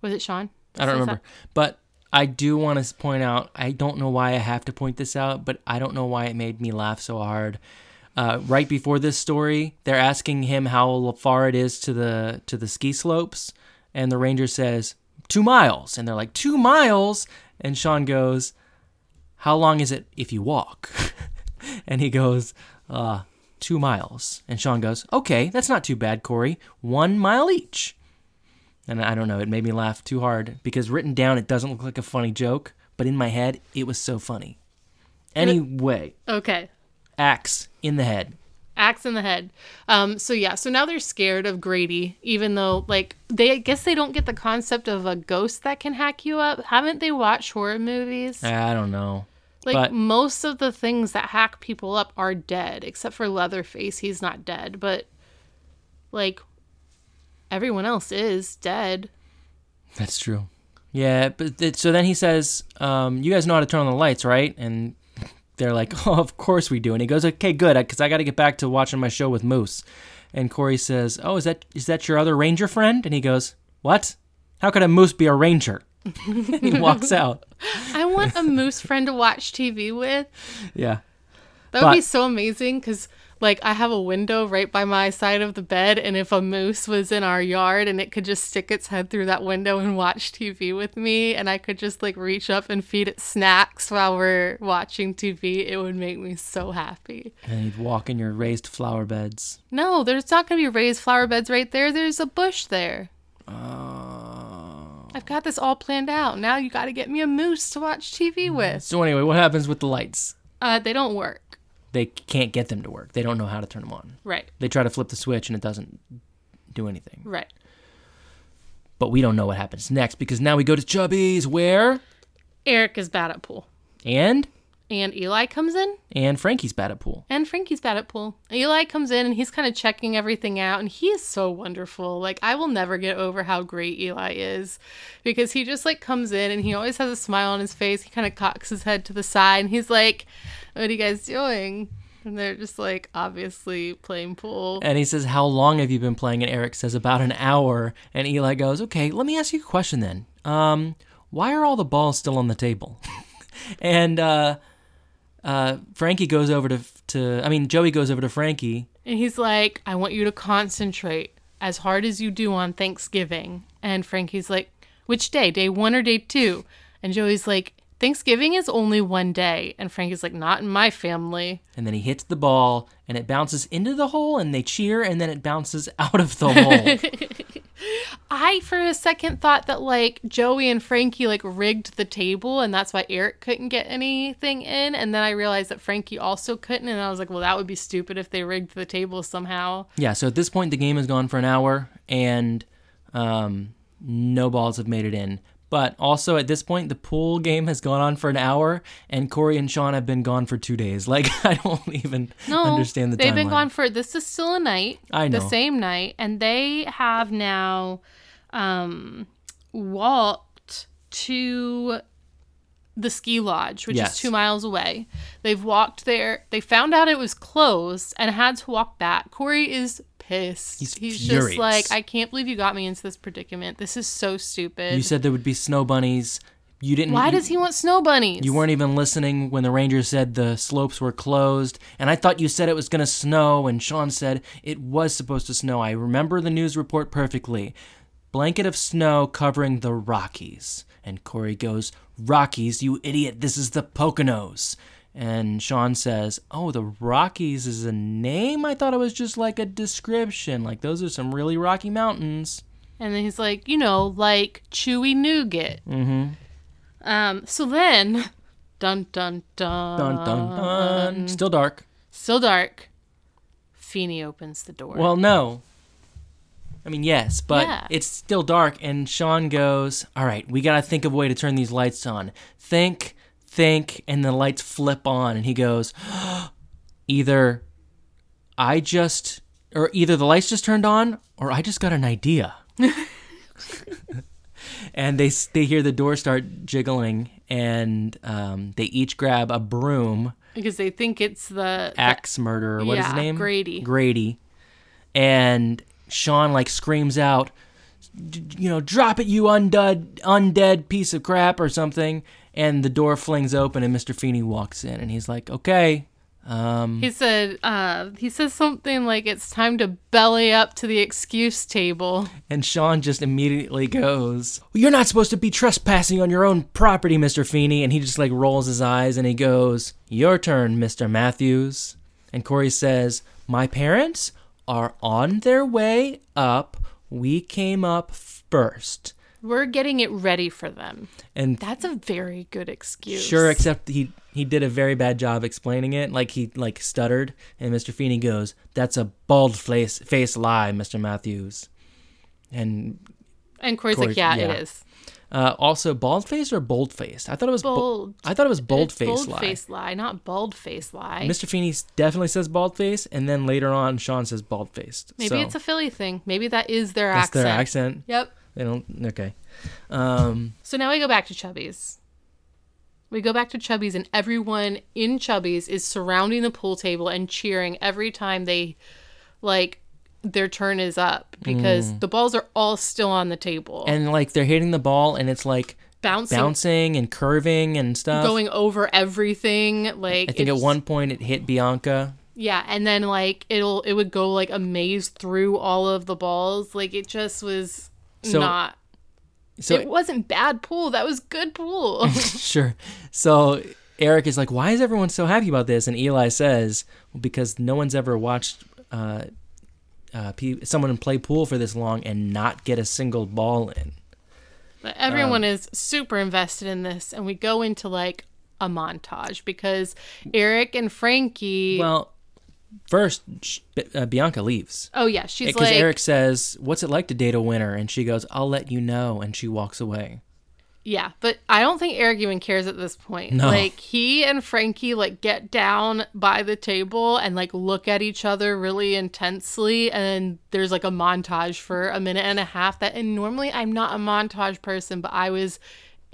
Was it Sean? I don't remember, but I do want to point out. I don't know why I have to point this out, but I don't know why it made me laugh so hard. Uh, right before this story, they're asking him how far it is to the to the ski slopes, and the ranger says two miles, and they're like two miles, and Sean goes, "How long is it if you walk?" and he goes, "Uh, two miles." And Sean goes, "Okay, that's not too bad, Corey. One mile each." And I don't know, it made me laugh too hard because written down it doesn't look like a funny joke, but in my head it was so funny. Anyway, Okay. axe in the head. Axe in the head. Um, so yeah, so now they're scared of Grady, even though like they I guess they don't get the concept of a ghost that can hack you up. Haven't they watched horror movies? I don't know. Like but- most of the things that hack people up are dead, except for Leatherface. He's not dead, but like everyone else is dead. That's true. Yeah, but th- so then he says, um, "You guys know how to turn on the lights, right?" And they're like, "Oh, of course we do." And he goes, "Okay, good, because I got to get back to watching my show with Moose." And Corey says, "Oh, is that is that your other ranger friend?" And he goes, "What? How could a moose be a ranger?" he walks out. I want a moose friend to watch TV with. Yeah. That would be so amazing because, like, I have a window right by my side of the bed, and if a moose was in our yard and it could just stick its head through that window and watch TV with me, and I could just, like, reach up and feed it snacks while we're watching TV, it would make me so happy. And he'd walk in your raised flower beds. No, there's not going to be raised flower beds right there. There's a bush there. Oh. I've got this all planned out. Now you got to get me a moose to watch TV with. So anyway, what happens with the lights? Uh, they don't work. They can't get them to work. They don't know how to turn them on. Right, They try to flip the switch and it doesn't do anything. right. But we don't know what happens next because now we go to Chubby's where Eric is bad at pool. and And Eli comes in, and Frankie's bad at pool. and Frankie's bad at pool. Eli comes in, and he's kind of checking everything out, and he is so wonderful. Like, I will never get over how great Eli is because he just, like, comes in, and he always has a smile on his face. He kind of cocks his head to the side, and he's like, What are you guys doing? And they're just, like, obviously playing pool. And he says, How long have you been playing? And Eric says, About an hour. And Eli goes, Okay, let me ask you a question then. Um, why are all the balls still on the table? and uh, uh, Frankie goes over to, to, I mean, Joey goes over to Frankie. And he's like, I want you to concentrate as hard as you do on Thanksgiving. And Frankie's like, which day? Day one or day two? And Joey's like, Thanksgiving is only one day. And Frankie's like, not in my family. And then he hits the ball and it bounces into the hole and they cheer and then it bounces out of the hole. I, for a second, thought that like Joey and Frankie like rigged the table and that's why Eric couldn't get anything in. And then I realized that Frankie also couldn't. And I was like, well, that would be stupid if they rigged the table somehow. yeah, so at this point, the game has gone for an hour and um, no balls have made it in. But also at this point, the pool game has gone on for an hour, and Corey and Shawn have been gone for two days. Like I don't even No, understand the day. they've been gone for this is still a night. I know. the same night, and they have now um, walked to the ski lodge, which Yes. is two miles away. They've walked there. They found out it was closed and had to walk back. Corey is pissed. He's just furious. like, I can't believe you got me into this predicament. This is so stupid. You said there would be snow bunnies. You didn't. Why does he want snow bunnies? You weren't even listening when the ranger said the slopes were closed, and I thought you said it was going to snow, and Shawn said it was supposed to snow. I remember the news report perfectly. Blanket of snow covering the Rockies. And Corey goes, Rockies, you idiot, this is the Poconos. And Shawn says, Oh, the Rockies is a name? I thought it was just like a description. Like, those are some really rocky mountains. And then he's like, you know, like chewy nougat. Mm-hmm. Um. So then, dun dun dun. Dun, dun, dun. Still dark. Still dark. Feeny opens the door. Well, no. I mean, yes, but Yeah. it's still dark, and Shawn goes, All right, we got to think of a way to turn these lights on. Think, think, and the lights flip on, and he goes, Either I just, or either the lights just turned on, or I just got an idea. and they, they hear the door start jiggling, and um, they each grab a broom because they think it's the axe murderer. What is his name? Grady. Grady. And Shawn like screams out, you know, drop it, you undead, undead piece of crap, or something. And the door flings open, and Mr. Feeny walks in, and he's like, okay. Um, He said, uh, he says something like it's time to belly up to the excuse table. and Shawn just immediately goes, You're not supposed to be trespassing on your own property, Mr. Feeny. And he just like rolls his eyes and he goes, Your turn, Mr. Matthews. And Corey says, My parents are on their way up. We came up first. We're getting it ready for them. And That's a very good excuse. sure, except he he did a very bad job explaining it. Like he like stuttered, and Mr. Feeny goes, "That's a bald face face lie, Mr. Matthews." And And Corey's Corey- like, yeah, yeah. it is. uh, also, bald face or bold faced? I thought it was bo- Bold. I thought it was bold It's face bold lie. face lie, not bald face lie. Mr. Feeny definitely says bald face, and then later on, Shawn says bald faced. Maybe so it's a Philly thing. Maybe that is their that's accent. their accent. Yep. They don't. Okay. Um, So now we go back to Chubby's. We go back to Chubby's, and everyone in Chubby's is surrounding the pool table and cheering every time they, like, their turn is up because the balls are all still on the table, and like they're hitting the ball, and it's like bouncing, bouncing and curving and stuff. going over everything. Like I think at one point it hit Bianca. yeah, and then like it'll it would go like a maze through all of the balls. Like it just was So- not. So it wasn't bad pool. That was good pool. sure. So Eric is like, "Why is everyone so happy about this?" And Eli says, well, "Because no one's ever watched uh, uh, pe- someone play pool for this long and not get a single ball in." But everyone Um, is super invested in this, and we go into like a montage because Eric and Frankie. Well, first sh- uh, Bianca leaves oh yeah, she's because like, Eric says, "What's it like to date a winner?" And she goes, "I'll let you know," and she walks away. yeah, but I don't think Eric even cares at this point. No. Like he and Frankie like get down by the table and like look at each other really intensely, and there's like a montage for a minute and a half. That and normally I'm not a montage person, but I was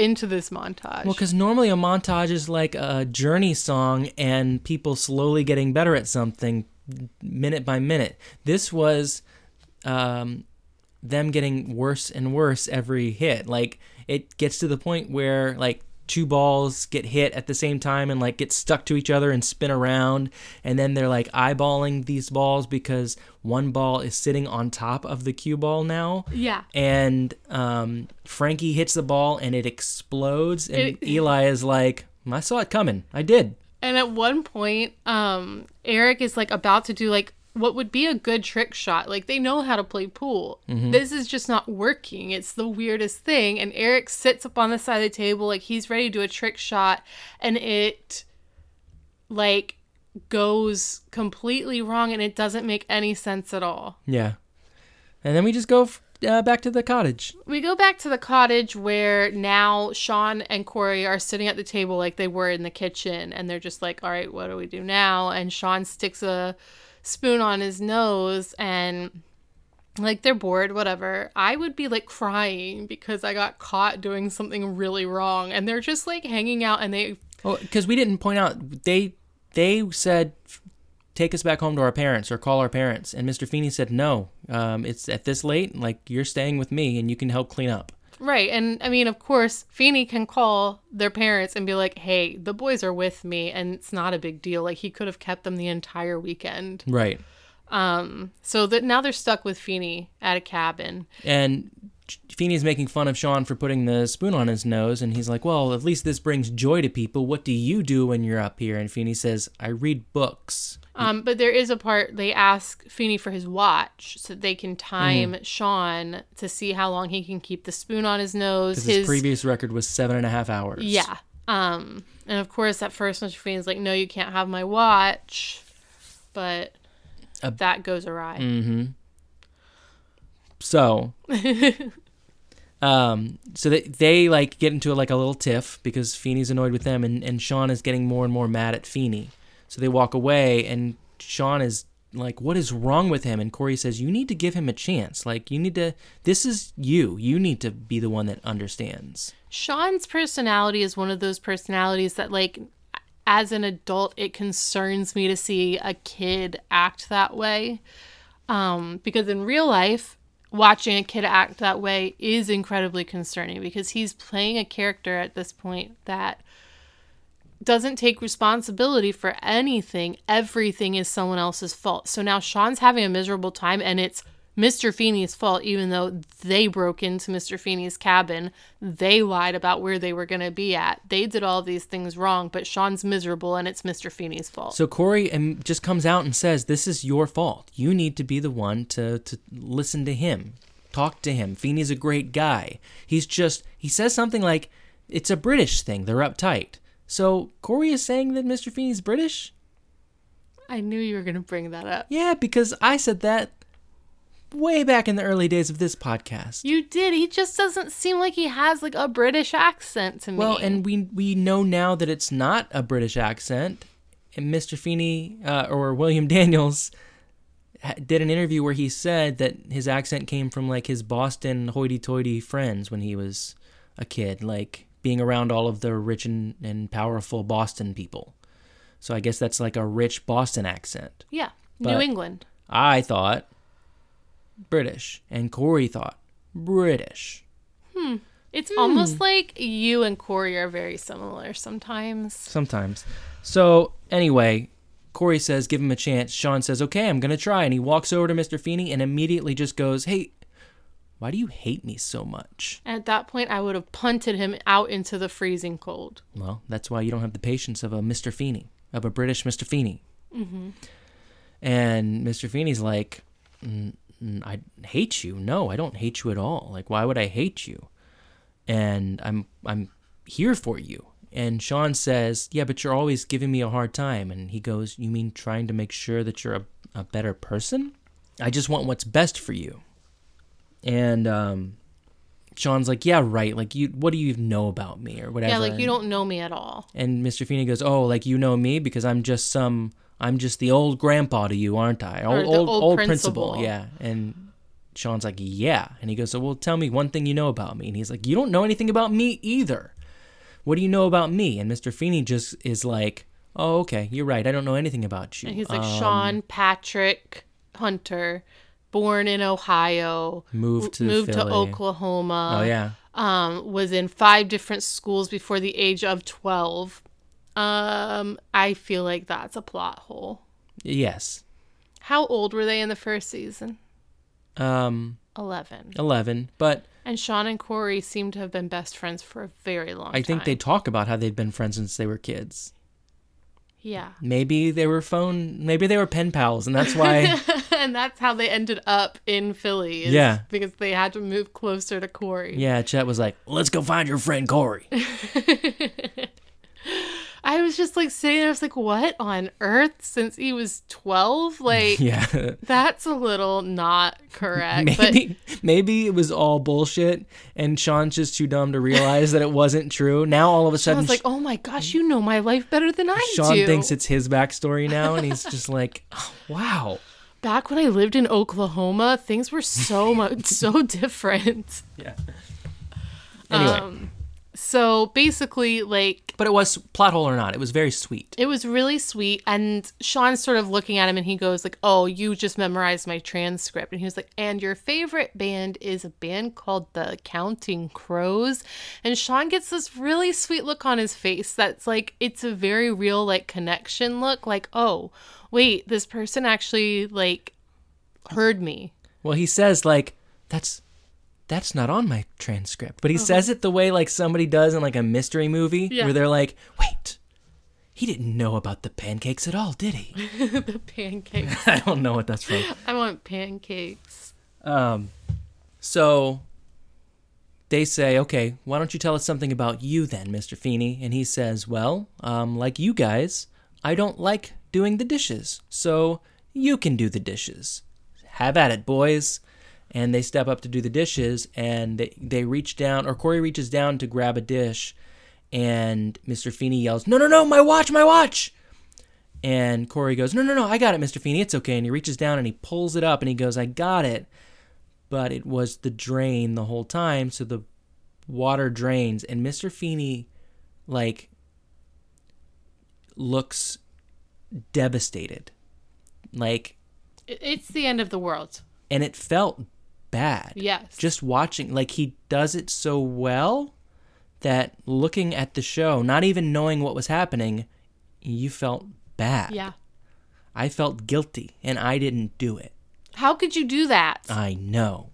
into this montage. Well, because normally a montage is like a journey song and people slowly getting better at something minute by minute. This was um, them getting worse and worse every hit. Like it gets to the point where like two balls get hit at the same time and like get stuck to each other and spin around and then they're like eyeballing these balls because one ball is sitting on top of the cue ball now yeah. and um, Frankie hits the ball and it explodes, and It- Eli is like, "I saw it coming. I did." And at one point, um, Eric is like about to do like what would be a good trick shot. Like they know how to play pool. This is just not working. It's the weirdest thing. And Eric sits up on the side of the table like he's ready to do a trick shot, and it like goes completely wrong, and it doesn't make any sense at all. Yeah, and then we just go f- uh, back to the cottage. We go back to the cottage where now Shawn and Corey are sitting at the table like they were in the kitchen, and they're just like, "All right, what do we do now?" And Shawn sticks a spoon on his nose, and like they're bored, whatever. I would be like crying because I got caught doing something really wrong, and they're just like hanging out, and they Oh, because we didn't point out they they said take us back home to our parents or call our parents, and Mr. Feeny said no. Um, it's at this late. Like you're staying with me, and you can help clean up. Right. And I mean, of course, Feeny can call their parents and be like, hey, the boys are with me. And it's not a big deal. Like, he could have kept them the entire weekend. Right. Um, so that now they're stuck with Feeny at a cabin. And Feeny's making fun of Shawn for putting the spoon on his nose, and he's like, "Well, at least this brings joy to people. What do you do when you're up here?" And Feeny says, "I read books." Um, but there is a part they ask Feeny for his watch so that they can time Shawn to see how long he can keep the spoon on his nose. Because his, previous record was seven and a half hours. Yeah. Um, and of course, at first, Mr. Feeny's like, no, you can't have my watch. But Uh, that goes awry. Mm-hmm. So, um, so they they like get into like a little tiff because Feeny's annoyed with them, and and Shawn is getting more and more mad at Feeny. So they walk away, and Shawn is like, "What is wrong with him?" And Corey says, "You need to give him a chance. Like, you need to. This is you. You need to be the one that understands." Shawn's personality is one of those personalities that, like, as an adult, it concerns me to see a kid act that way. Um, because in real life, watching a kid act that way is incredibly concerning because he's playing a character at this point that doesn't take responsibility for anything. Everything is someone else's fault. So now Shawn's having a miserable time and it's Mr. Feeny's fault, even though they broke into Mr. Feeny's cabin. They lied about where they were going to be at. They did all these things wrong, but Shawn's miserable and it's Mr. Feeny's fault. So Corey um, just comes out and says, "This is your fault. You need to be the one to to listen to him, talk to him. Feeny's a great guy. He's just he says something like, "It's a British thing. They're uptight." So Corey is saying that Mr. Feeny's British. I knew you were going to bring that up. Yeah, because I said that way back in the early days of this podcast. You did. He just doesn't seem like he has like a British accent to me. Well, and we we know now that it's not a British accent, and Mr. Feeny uh, or William Daniels did an interview where he said that his accent came from like his Boston hoity-toity friends when he was a kid, like being around all of the rich and, and powerful Boston people. So I guess that's like a rich Boston accent. Yeah. But- New England. I thought British, and Corey thought British. Hmm. It's Hmm. almost like you and Corey are very similar sometimes. Sometimes. So anyway, Corey says, "Give him a chance." Shawn says, "Okay, I'm gonna try," and he walks over to Mr. Feeny and immediately just goes, "Hey, why do you hate me so much?" At that point, I would have punted him out into the freezing cold. Well, that's why you don't have the patience of a Mr. Feeny, of a British Mr. Feeny. Mm-hmm. And Mr. Feeny's like, "Mm, mm, I hate you. No, I don't hate you at all. Like, why would I hate you? And I'm I'm here for you. And Shawn says, Yeah, but you're always giving me a hard time. And he goes, You mean trying to make sure that you're a, a better person? I just want what's best for you. And um, Shawn's like, Yeah, right. Like, you, what do you even know about me or whatever? Yeah, like you don't know me at all. and Mr. Feeny goes, "Oh, like you know me because I'm just some, I'm just the old grandpa to you, aren't I? Old, old, old old principal." principal. Yeah." And Shawn's like, "Yeah," and he goes, "So, well, tell me one thing you know about me." And he's like, "You don't know anything about me either. What do you know about me?" And Mr. Feeny just is like, "Oh, okay, you're right. I don't know anything about you." And he's like, Um, Shawn Patrick Hunter, born in Ohio, moved to moved to Oklahoma. Oh yeah, um, was in five different schools before the age of 12. Um, I feel like that's a plot hole. yes. How old were they in the first season? Um, 11. eleven, but And Shawn and Corey seem to have been best friends for a very long time. I think they talk about how they'd been friends since they were kids. Yeah. Maybe they were phone. Maybe they were pen pals, and that's why. and that's how they ended up in Philly. Yeah. Because they had to move closer to Corey. Yeah, Chet was like, "Let's go find your friend Corey." I was just like sitting there, I was like, what on earth? Since he was 12? Like, yeah, that's a little not correct. But maybe maybe it was all bullshit, and Shawn's just too dumb to realize that it wasn't true. Now all of a sudden, was like, oh my gosh, you know my life better than I Shawn do. Shawn thinks it's his backstory now, and he's just like, oh, "Wow." Back when I lived in Oklahoma, things were so much so different. Yeah. Anyway, Um, so basically, like but it was plot hole or not, it was very sweet. it was really sweet, and Shawn's sort of looking at him, and he goes like, "Oh, you just memorized my transcript," and he was like, "And your favorite band is a band called the Counting Crows," and Shawn gets this really sweet look on his face that's like it's a very real like connection look, like, "Oh, wait, this person actually like heard me." Well, he says like, "That's." That's not on my transcript, but he says it the way like somebody does in like a mystery movie Yeah. where they're like, "Wait, he didn't know about the pancakes at all, did he?" the pancakes. I don't know what that's from. I want pancakes. Um, so they say, okay, why don't you tell us something about you then, Mr. Feeny? And he says, well, um, like you guys, I don't like doing the dishes, so you can do the dishes. Have at it, boys. And they step up to do the dishes, and they, they reach down, or Corey reaches down to grab a dish, and Mr. Feeny yells, no, no, no, my watch, my watch! And Corey goes, No, no, no, I got it, Mr. Feeny. It's okay. And he reaches down and he pulls it up and he goes, I got it. But it was the drain the whole time. So the water drains. And Mr. Feeny, like, looks devastated. Like, It's the end of the world. and it felt bad. Yes. Just watching, like, he does it so well that looking at the show, not even knowing what was happening, you felt bad. yeah. I felt guilty and I didn't do it. How could you do that? I know.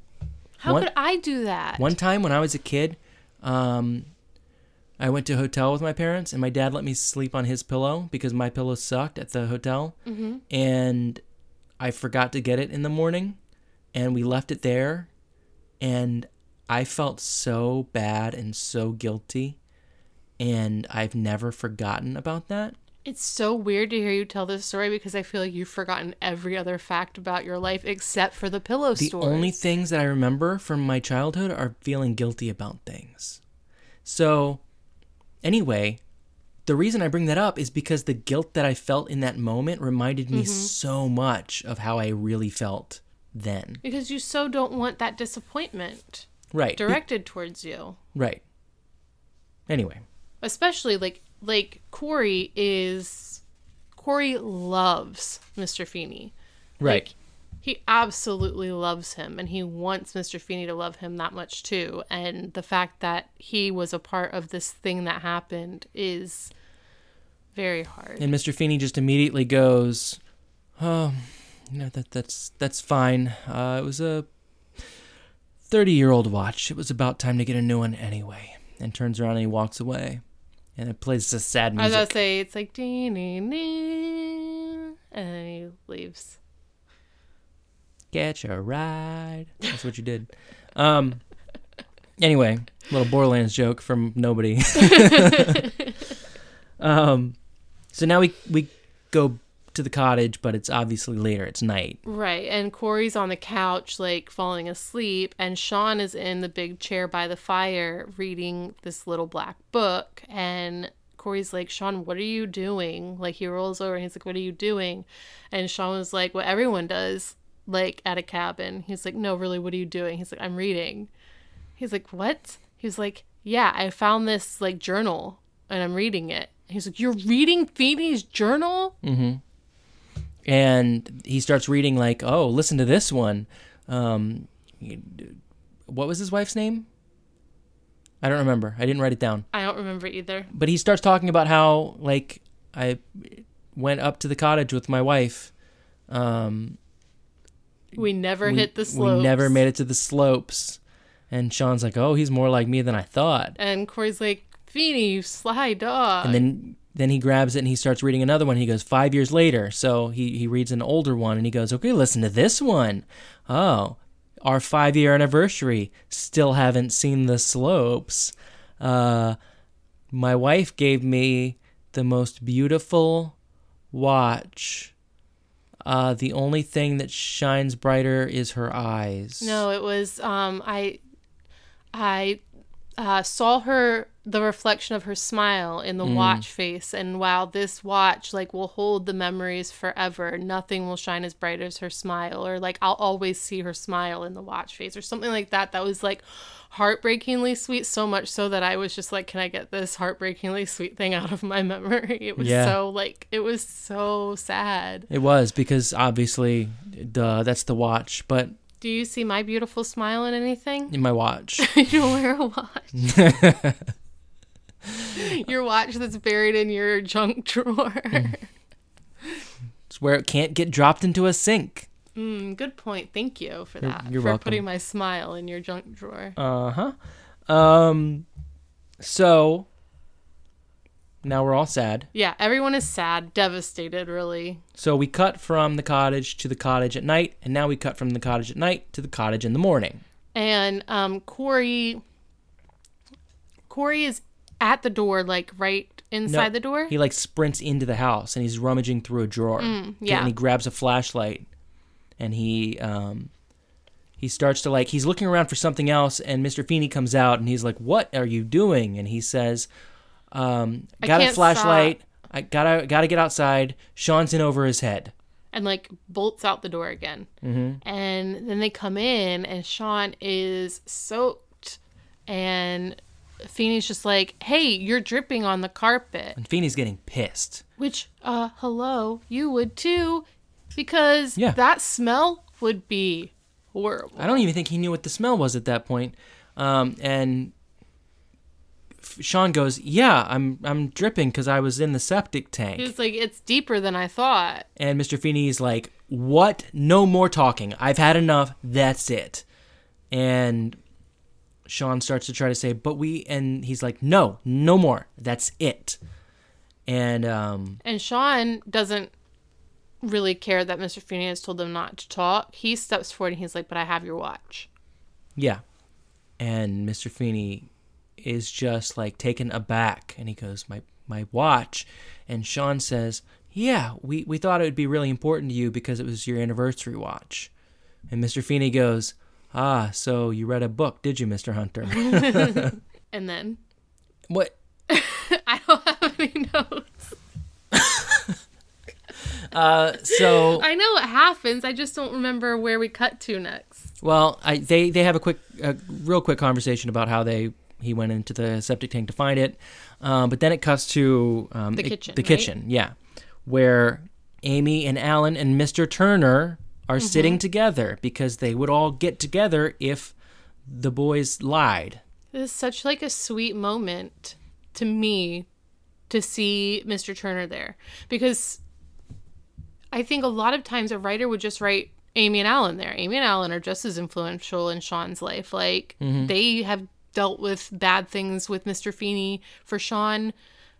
How one- could I do that? One time when I was a kid, um, I went to a hotel with my parents and my dad let me sleep on his pillow because my pillow sucked at the hotel. Mm-hmm. And I forgot to get it in the morning and we left it there. And I felt so bad and so guilty. And I've never forgotten about that. It's so weird to hear you tell this story because I feel like you've forgotten every other fact about your life except for the pillow The story. only things that I remember from my childhood are feeling guilty about things. So, anyway, the reason I bring that up is because the guilt that I felt in that moment reminded me mm-hmm. so much of how I really felt then. Because you so don't want that disappointment Right. Be- directed towards you. right. Anyway. Especially like like Corey is Corey loves Mr. Feeny. Right. Like, he absolutely loves him and he wants Mr. Feeny to love him that much too. And the fact that he was a part of this thing that happened is very hard. And Mr. Feeny just immediately goes, "Oh, no, that that's that's fine. Uh, it was a thirty-year-old watch. It was about time to get a new one anyway." And turns around and he walks away, and it plays the sad music. I was gonna say it's like dee, dee, dee, and then he leaves. Get your ride. That's what you did. Um. Anyway, little Borderlands joke from nobody. um. So now we we go to the cottage, but it's obviously later. It's night. Right, and Corey's on the couch, like falling asleep, and Shawn is in the big chair by the fire reading this little black book. And Corey's like, Shawn, what are you doing? Like, he rolls over and he's like, What are you doing? And Shawn was like, What everyone does, like at a cabin. He's like, No, really, what are you doing? He's like, I'm reading. He's like, What? He's like, Yeah, I found this like journal and I'm reading it. He's like, You're reading Feeny's journal? Mm-hmm. And he starts reading like oh listen to this one. Um what was his wife's name? I don't remember. I didn't write it down. I don't remember either. but he starts talking about how like i went up to the cottage with my wife. Um We never we, hit the slopes. we never made it to the slopes. And sean's like oh he's more like me than i thought. And Corey's like, Feeny, you sly dog. and then then he grabs it and he starts reading another one. He goes five years later, so he he reads an older one and he goes, okay, listen to this one. Oh, our five year anniversary. Still haven't seen the slopes. Uh, my wife gave me the most beautiful watch. Uh, the only thing that shines brighter is her eyes. no, it was um I I uh, saw her the reflection of her smile in the Mm. watch face and while this watch like will hold the memories forever nothing will shine as bright as her smile or like i'll always see her smile in the watch face or something like that that was like heartbreakingly sweet so much so that i was just like can i get this heartbreakingly sweet thing out of my memory it was Yeah. so like it was so sad It was because obviously, duh, that's the watch, but do you see my beautiful smile in anything in my watch. you don't wear a watch your watch that's buried in your junk drawer It's where it can't get dropped into a sink. Mm, good point. Thank you for that. you're for welcome. putting my smile in your junk drawer. Uh huh. Um, so now we're all sad. yeah, everyone is sad, devastated, really. So we cut from the cottage to the cottage at night, and now we cut from the cottage at night to the cottage in the morning. And um, Corey, Corey is at the door, like right inside No, the door. He like sprints into the house and he's rummaging through a drawer. Mm, yeah. And he grabs a flashlight and he um he starts to like he's looking around for something else and Mr. Feeny comes out and he's like, "What are you doing?" And he says, um, got a flashlight. I gotta gotta get outside. Shawn's in over his head. and like bolts out the door again. Mm-hmm. And then they come in, and Shawn is soaked, and Feeny's just like, "Hey, you're dripping on the carpet." And Feeny's getting pissed. Which, uh, hello, you would too, because Yeah. that smell would be horrible. I don't even think he knew what the smell was at that point. Um, and Shawn goes, "Yeah, I'm I'm dripping because I was in the septic tank." He was like, "It's deeper than I thought." And Mr. Feeny's like, "What? No more talking. I've had enough. That's it." And Shawn starts to try to say, "But we," and he's like, "No, no more. That's it." And um, And Shawn doesn't really care that Mr. Feeny has told them not to talk. He steps forward and he's like, "But I have your watch." yeah, and Mr. Feeny is just like taken aback, and he goes, "My my watch," and Shawn says, "Yeah, we we thought it would be really important to you because it was your anniversary watch," and Mr. Feeny goes. Ah, so you read a book, did you, Mr. Hunter? And then what I don't have any notes. Uh, so I know what happens. I just don't remember where we cut to next. Well, I, they they have a quick, a real quick conversation about how they he went into the septic tank to find it, um, but then it cuts to um, The it- kitchen, The right? kitchen, yeah, where Amy and Alan and Mister Turner are Mm-hmm. sitting together because they would all get together if the boys lied. It is such like a sweet moment to me to see Mr. Turner there because I think a lot of times a writer would just write Amy and Alan there. Amy and Alan are just as influential in Shawn's life. Like they have dealt with bad things with Mr. Feeny for Shawn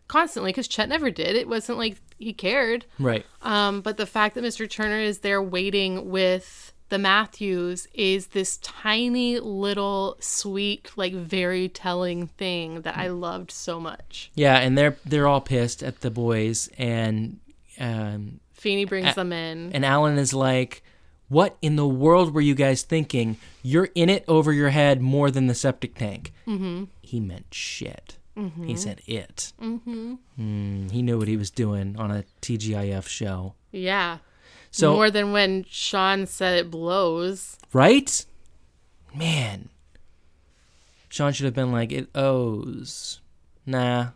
constantly because Chet never did. It wasn't like he cared. Right. Um, but the fact that Mr. Turner is there waiting with the Matthews is this tiny little sweet, like very telling thing that I loved so much. Yeah, and they're they're all pissed at the boys, and um, Feeny brings them in. and Alan is like, "What in the world were you guys thinking? You're in it over your head more than the septic tank." Mm-hmm. He meant shit. He said it. Mm-hmm. he knew what he was doing on a TGIF show. Yeah. So More than when Shawn said it blows. right, man. Shawn should have been like, "It owes." Nah,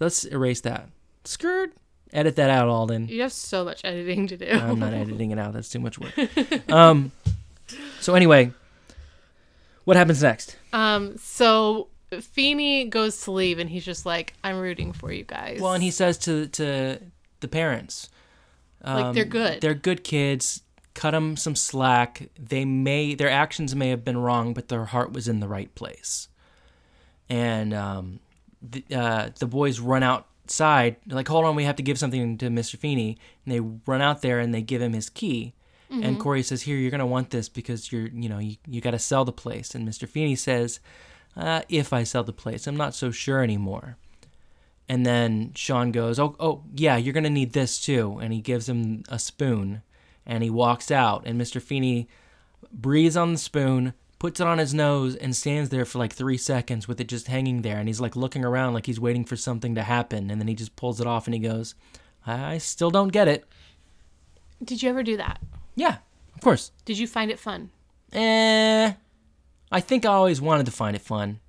let's erase that. Skirt. Edit that out, Alden. You have so much editing to do. I'm not editing it out. That's too much work. Um. So anyway, what happens next? Um, so Feeny goes to leave and he's just like, I'm rooting for you guys. Well, and he says to to the parents, like they're good. they're good kids. Cut them some slack. They may their actions may have been wrong, but their heart was in the right place. And um, the, uh, the boys run outside. Like, hold on, we have to give something to Mr. Feeny. And they run out there and they give him his key. And Corey says, "Here, you're gonna want this because you're, you know, you, you got to sell the place." And Mr. Feeny says, uh, "If I sell the place, I'm not so sure anymore." And then Shawn goes, "Oh, oh, yeah, you're gonna need this too." And he gives him a spoon, and he walks out. And Mr. Feeny breathes on the spoon, puts it on his nose, and stands there for like three seconds with it just hanging there. And he's like looking around like he's waiting for something to happen. And then he just pulls it off and he goes, "I still don't get it." Did you ever do that? Yeah, of course. Did you find it fun? Eh, I think I always wanted to find it fun.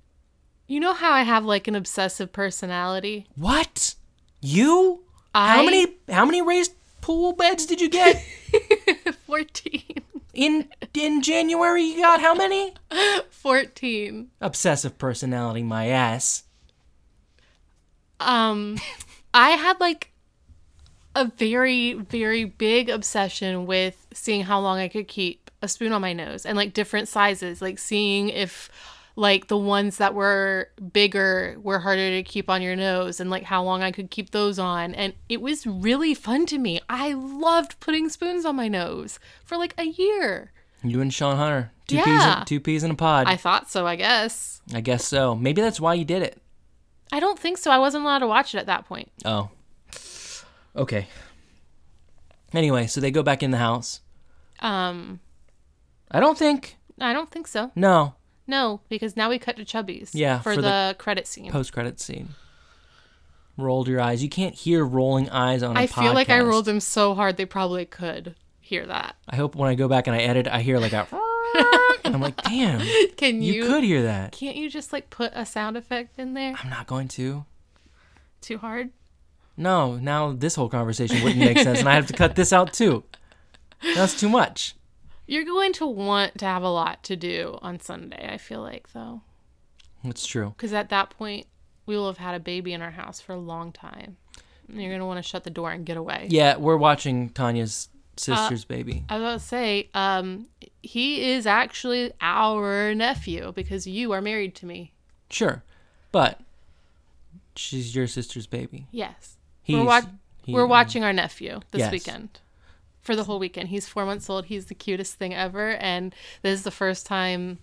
You know how I have like an obsessive personality? What? You? I How many? How many raised pool beds did you get 14. In in January? You got how many? 14. Obsessive personality, my ass. Um I had like a very very big obsession with seeing how long I could keep a spoon on my nose and like different sizes, like seeing if like the ones that were bigger were harder to keep on your nose and like how long I could keep those on and it was really fun to me. I loved putting spoons on my nose for like a year. You and Shawn Hunter, two peas, in, two peas in a pod. I, thought so, I guess. I guess so. Maybe that's why you did it. I don't think so. I wasn't allowed to watch it at that point. Oh. Okay. Anyway, so they go back in the house. Um I don't think. I don't think so. No. No, because now we cut to Chubby's. Yeah, for, for the, the credit scene. Post credit scene. Rolled your eyes. You can't hear rolling eyes on a I feel like I rolled them so hard they probably could hear that. I hope when I go back and I edit, I hear like a. and I'm like, damn, Can you? you could hear that. Can't you just like put a sound effect in there? I'm not going to. Too hard. No, now this whole conversation wouldn't make sense, and I have to cut this out too. That's too much. You're going to want to have a lot to do on Sunday. I feel like though, It's true. because at that point we will have had a baby in our house for a long time. And you're gonna want to shut the door and get away. Yeah, we're watching Tanya's Uh, sister's baby. I was about to say, um, he is actually our nephew because you are married to me. Sure, but she's your sister's baby. Yes. He's, we're, wa- he- we're watching our nephew this Yes. weekend for the whole weekend. He's four months old. He's the cutest thing ever. And this is the first time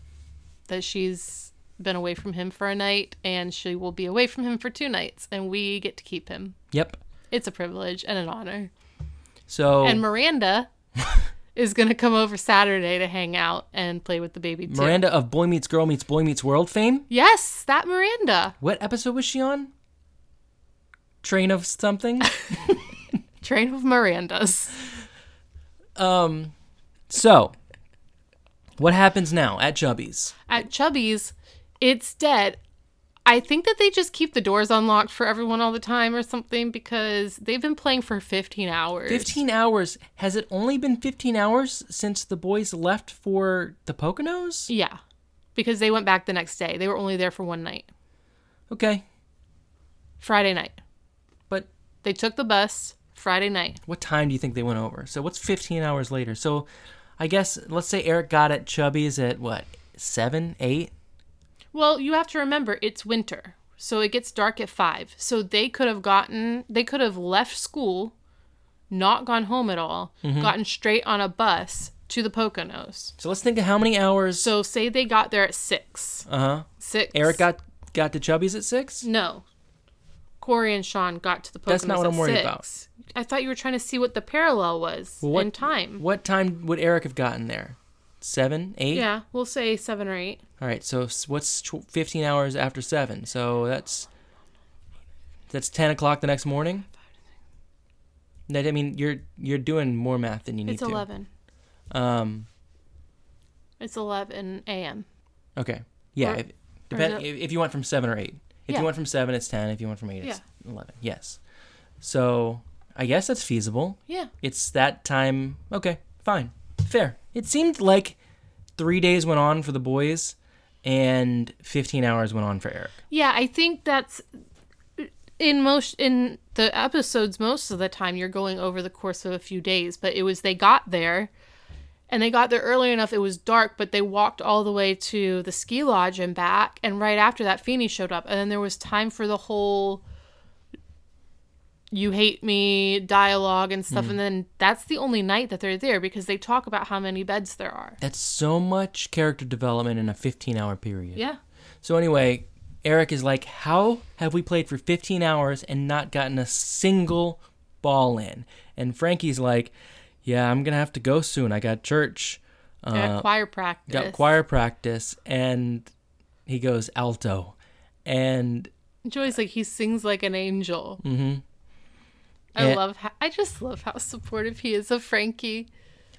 that she's been away from him for a night, and she will be away from him for two nights, and we get to keep him. Yep. It's a privilege and an honor. So And Miranda is going to come over Saturday to hang out and play with the baby, too. Miranda of Boy Meets Girl Meets Boy Meets World fame. Yes, that Miranda. What episode was she on? train of something. Train of Mirandas. Um, so what happens now at Chubby's? At Chubby's, it's dead. I think that they just keep the doors unlocked for everyone all the time or something because they've been playing for 15 hours. 15 hours. Has it only been 15 hours since the boys left for the Poconos? Yeah. Because they went back the next day. They were only there for one night. Okay. Friday night. But They took the bus Friday night. what time do you think they went over? So what's 15 hours later? So I guess let's say Eric got at Chubby's at what? 7, 8? Well, you have to remember it's winter. So it gets dark at 5. So they could have gotten they could have left school, not gone home at all, gotten straight on a bus to the Poconos. So let's think of how many hours. So say they got there at 6. uh-huh. 6. Eric got got to Chubby's at 6? No. Corey and Sean got to the Poconos That's not what at I'm worried six. about. I thought you were trying to see what the parallel was Well, what- in time. What time would Eric have gotten there? 7, 8? Yeah, we'll say 7 or 8. All right, so what's tw- 15 hours after 7? So that's that's 10 o'clock the next morning? That I mean, you're you're doing more math than you need It's to. 11. Um, It's 11 a.m. okay. Yeah, Or- if, depend, if, if you went from 7 or 8. If Yeah. you went from 7, it's 10. If you went from 8, it's 11. Yes. So I guess that's feasible. Yeah. It's that time. Okay, fine. Fair. It seemed like three days went on for the boys and 15 hours went on for Eric. Yeah, I think that's in most in the episodes most of the time you're going over the course of a few days, but it was they got there and they got there early enough it was dark, but they walked all the way to the ski lodge and back and right after that Feeney showed up and then there was time for the whole you hate me dialogue and stuff and hmm. then that's the only night that they're there because they talk about how many beds there are. That's so much character development in a 15 hour period. Yeah. So, anyway, Eric is like, How have we played for 15 hours and not gotten a single ball in? And Frankie's like, Yeah, I'm going to have to go soon. I got church, uh, choir practice. got choir practice. And he goes, Alto. And Joy's like he sings like an angel. mhm. I Yeah. love how I just love how supportive he is of Frankie.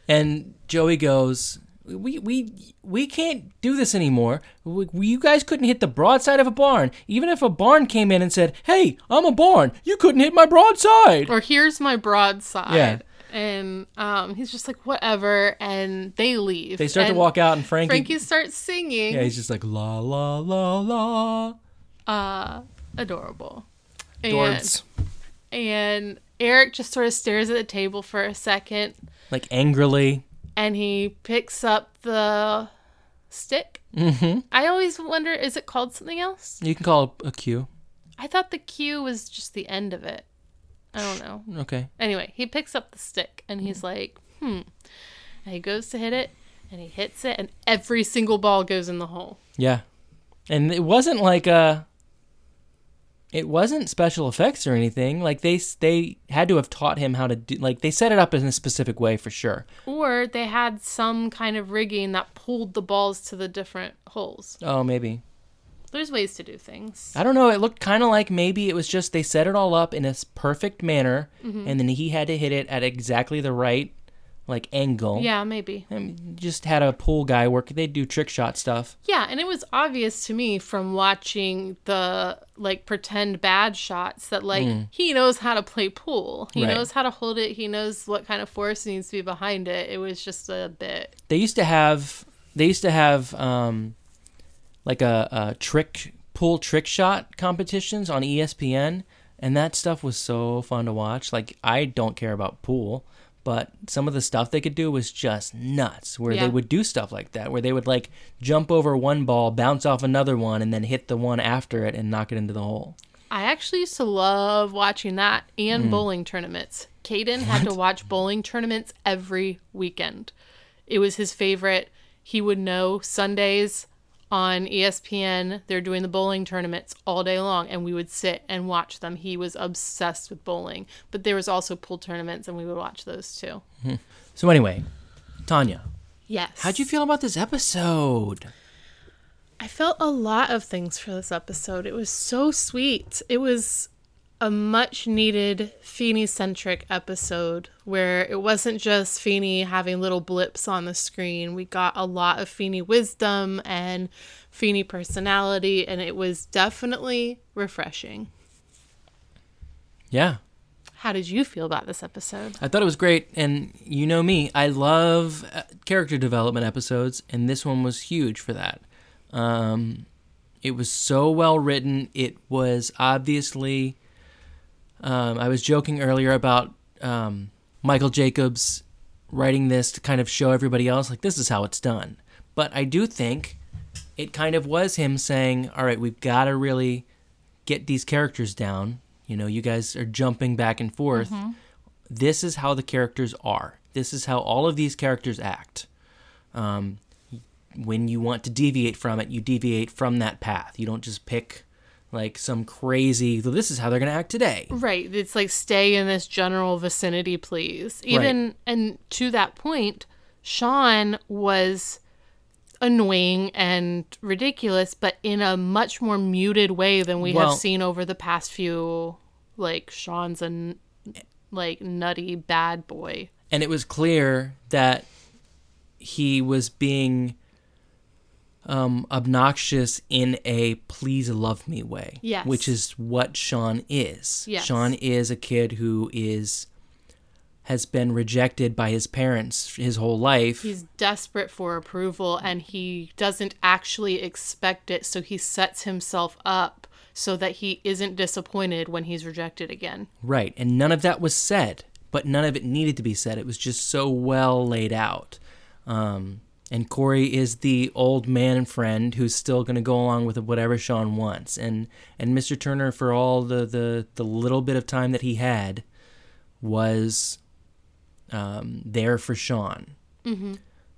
And Joey goes, "We we we can't do this anymore. We, we- you guys couldn't hit the broadside of a barn. Even if a barn came in and said, "Hey, I'm a barn. You couldn't hit my broadside." Or here's my broadside. Yeah. And um, he's just like whatever, and they leave. They start And to walk out, and Frankie, Frankie starts singing. yeah, he's just like la la la la. uh, adorable. Dords. And, and Eric just sort of stares at the table for a second, Like angrily. and he picks up the stick. Mm-hmm. I always wonder, is it called something else? You can call it a cue. I thought the cue was just the end of it. I don't know. Okay. Anyway, he picks up the stick and he's like, hmm. And he goes to hit it and he hits it and every single ball goes in the hole. Yeah. And it wasn't like a. It wasn't special effects or anything. Like they they had to have taught him how to do. Like they set it up in a specific way for sure. Or they had some kind of rigging that pulled the balls to the different holes. Oh, maybe. There's ways to do things. I don't know. It looked kind of like maybe it was just they set it all up in a perfect manner, Mm-hmm. and then he had to hit it at exactly the right like angle. Yeah, maybe. Mean, just had a pool guy work. They do trick shot stuff. Yeah, and it was obvious to me from watching the like pretend bad shots that like he knows how to play pool. He Right. knows how to hold it. He knows what kind of force needs to be behind it. It was just a bit. They used to have. They used to have um, like a, a trick pool trick shot competitions on ESPN, and that stuff was so fun to watch. Like I don't care about pool. But some of the stuff they could do was just nuts. Where Yeah. they would do stuff like that, where they would like jump over one ball, bounce off another one, and then hit the one after it and knock it into the hole. I actually used to love watching that and mm. bowling tournaments. Caden had to watch bowling tournaments every weekend. It was his favorite. He would know Sundays on ESPN, they're doing the bowling tournaments all day long, and we would sit and watch them. He was obsessed with bowling. But there was also pool tournaments, and we would watch those too. Hmm. So anyway, Tanya, Yes. how'd you feel about this episode? I felt a lot of things for this episode. It was so sweet. It was a much needed Feeny centric episode where it wasn't just Feeny having little blips on the screen. We got a lot of Feeny wisdom and Feeny personality, and it was definitely refreshing. Yeah. How did you feel about this episode? I thought it was great, and you know me, I love uh, character development episodes, and this one was huge for that. Um, it was so well written. It was obviously. Um, I was joking earlier about um, Michael Jacobs writing this to kind of show everybody else, like, this is how it's done. But I do think it kind of was him saying, all right, we've got to really get these characters down. You know, you guys are jumping back and forth. This is how the characters are. This is how all of these characters act. Um, when you want to deviate from it, you deviate from that path. You don't just pick like some crazy, this is how they're going to act today. Right. It's like stay in this general vicinity, please. Even and to that point, Shawn was annoying and ridiculous, but in a much more muted way than we Well- have seen over the past few. Like Shawn's a like nutty bad boy. And it was clear that he was being um, obnoxious in a please love me way. Yes. Which is what Shawn is. Yes. Shawn is a kid who is has been rejected by his parents his whole life. He's desperate for approval and he doesn't actually expect it, so he sets himself up so that he isn't disappointed when he's rejected again. Right. And none of that was said, but none of it needed to be said. It was just so well laid out. Um, and Cory is the old man friend who's still going to go along with whatever Shawn wants. And and Mr. Turner, for all the, the, the little bit of time that he had, was um, there for Shawn.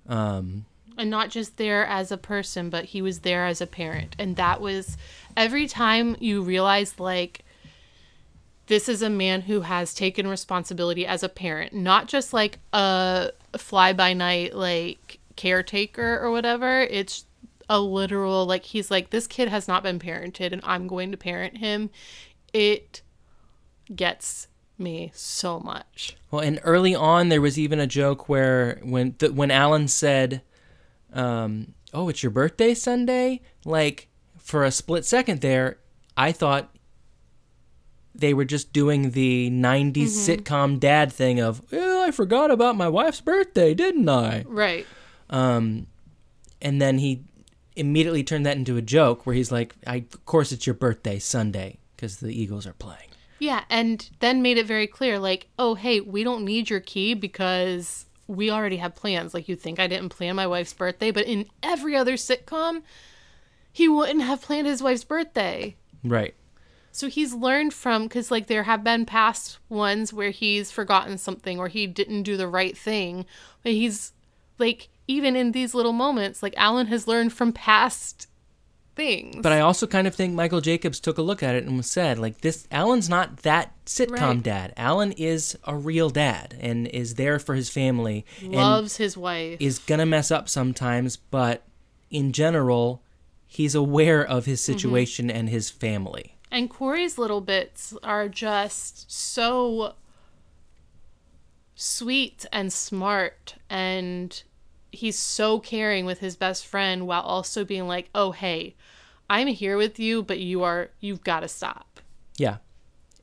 Um, and not just there as a person, but he was there as a parent. And that was every time you realize, like, this is a man who has taken responsibility as a parent, not just like a fly by night, like, caretaker or whatever. It's a literal, like, he's like, this kid has not been parented and I'm going to parent him. It gets me so much. Well, and early on, there was even a joke where when the, when Alan said, um, "Oh, it's your birthday Sunday," like for a split second there, I thought they were just doing the '90s sitcom dad thing of, "Well, I forgot about my wife's birthday, didn't I?" Right. Um, and then he immediately turned that into a joke where he's like, I, "Of course, it's your birthday Sunday because the Eagles are playing." Yeah, and then made it very clear like, oh, hey, we don't need your key because we already have plans. Like, you think I didn't plan my wife's birthday, but in every other sitcom, he wouldn't have planned his wife's birthday. Right. So he's learned from, because like there have been past ones where he's forgotten something or he didn't do the right thing. But he's like, even in these little moments, like Alan has learned from past things. But I also kind of think Michael Jacobs took a look at it and said, like, this, Alan's not that sitcom Right. dad. Alan is a real dad and is there for his family and loves his wife. is gonna mess up sometimes, but in general, he's aware of his Mm-hmm. situation and his family. And Cory's little bits are just so sweet and smart and he's so caring with his best friend while also being like, "Oh, hey, I'm here with you, but you are you've got to stop." Yeah.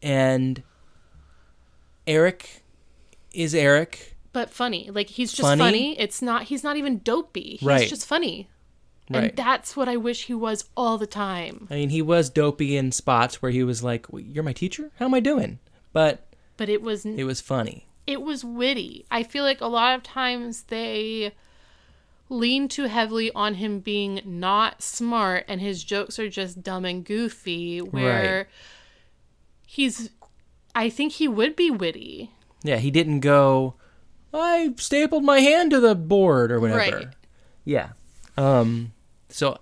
And Eric is Eric. But funny. Like he's just Funny? funny. It's not he's not even dopey. He's Right. just funny. Right. And that's what I wish he was all the time. I mean, he was dopey in spots where he was like, "Well, "You're my teacher? How am I doing?" But But it was it was funny. it was witty. I feel like a lot of times they lean too heavily on him being not smart and his jokes are just dumb and goofy where Right. he's I think he would be witty. Yeah, he didn't go, I stapled my hand to the board or whatever. Right. Yeah. Um so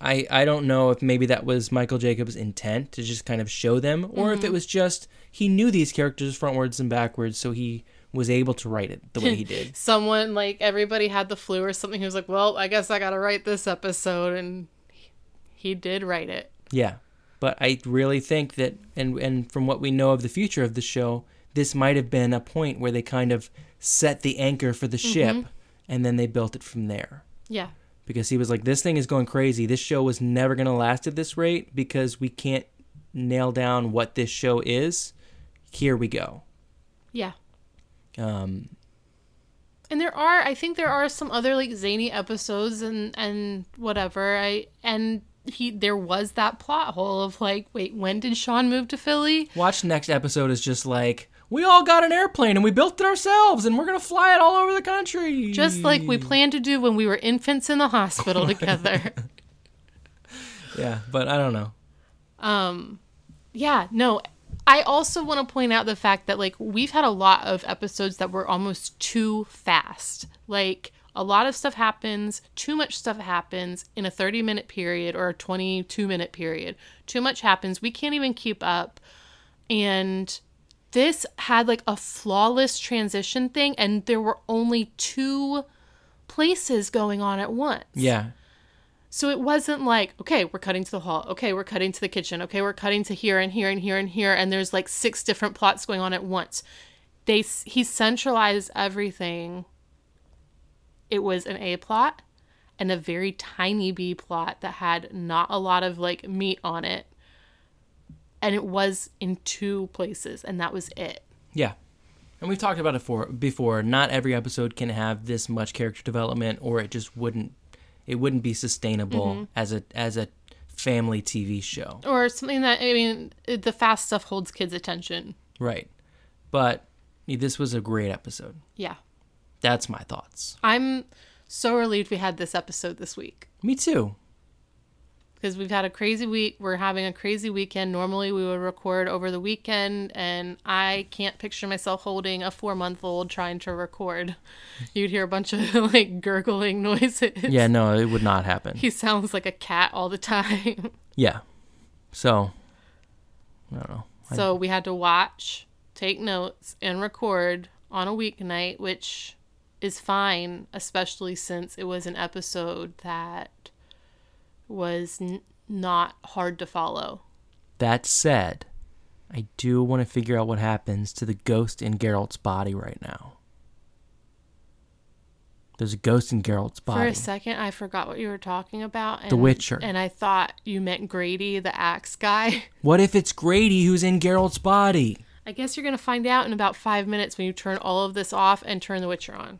I I don't know if maybe that was Michael Jacobs' intent to just kind of show them or if it was just he knew these characters frontwards and backwards so he was able to write it the way he did. Someone like everybody had the flu or something. He was like, "Well, I guess I got to write this episode," and he- he did write it. Yeah. But I really think that, and and from what we know of the future of the show, this might have been a point where they kind of set the anchor for the mm-hmm. ship, and then they built it from there. Yeah. Because he was like, "This thing is going crazy. This show was never going to last at this rate because we can't nail down what this show is. Here we go." Yeah. Um, And there are, I think there are some other like zany episodes and and whatever. I and he there was that plot hole of like, wait, when did Shawn move to Philly? watch next episode is just like we all got an airplane and we built it ourselves and we're gonna fly it all over the country. Just like we planned to do when we were infants in the hospital together. yeah, but I don't know. Um, yeah, no. I also want to point out the fact that like we've had a lot of episodes that were almost too fast. Like a lot of stuff happens, too much stuff happens in a 30 minute period or a 22 minute period. Too much happens. We can't even keep up. And this had like a flawless transition thing and there were only two places going on at once. Yeah, So it wasn't like, okay, we're cutting to the hall. Okay, we're cutting to the kitchen. Okay, we're cutting to here and here and here and here and there's like six different plots going on at once. They he centralized everything. It was an A plot and a very tiny B plot that had not a lot of like meat on it. And it was in two places and that was it. yeah. And we've talked about it for before. Not every episode can have this much character development, or it just wouldn't. It wouldn't be sustainable Mm-hmm. as a as a family TV show, Or something that I mean, the fast stuff holds kids' attention. right? But this was a great episode. Yeah. That's my thoughts. I'm so relieved we had this episode this week. Me too. Because we've had a crazy week. We're having a crazy weekend. Normally, we would record over the weekend, and I can't picture myself holding a four month old trying to record. You'd hear a bunch of like gurgling noises. Yeah, no, it would not happen. He sounds like a cat all the time. Yeah. So, I don't know. I- so we had to watch, take notes, and record on a weeknight, which is fine, especially since it was an episode that was n- not hard to follow. That said, I do want to figure out what happens to the ghost in Geralt's body right now. There's a ghost in Geralt's body. For a second, I forgot what you were talking about. And, The Witcher. And I thought you meant Grady, the axe guy. What if it's Grady who's in Geralt's body? I guess you're going to find out in about five minutes when you turn all of this off and turn The Witcher on.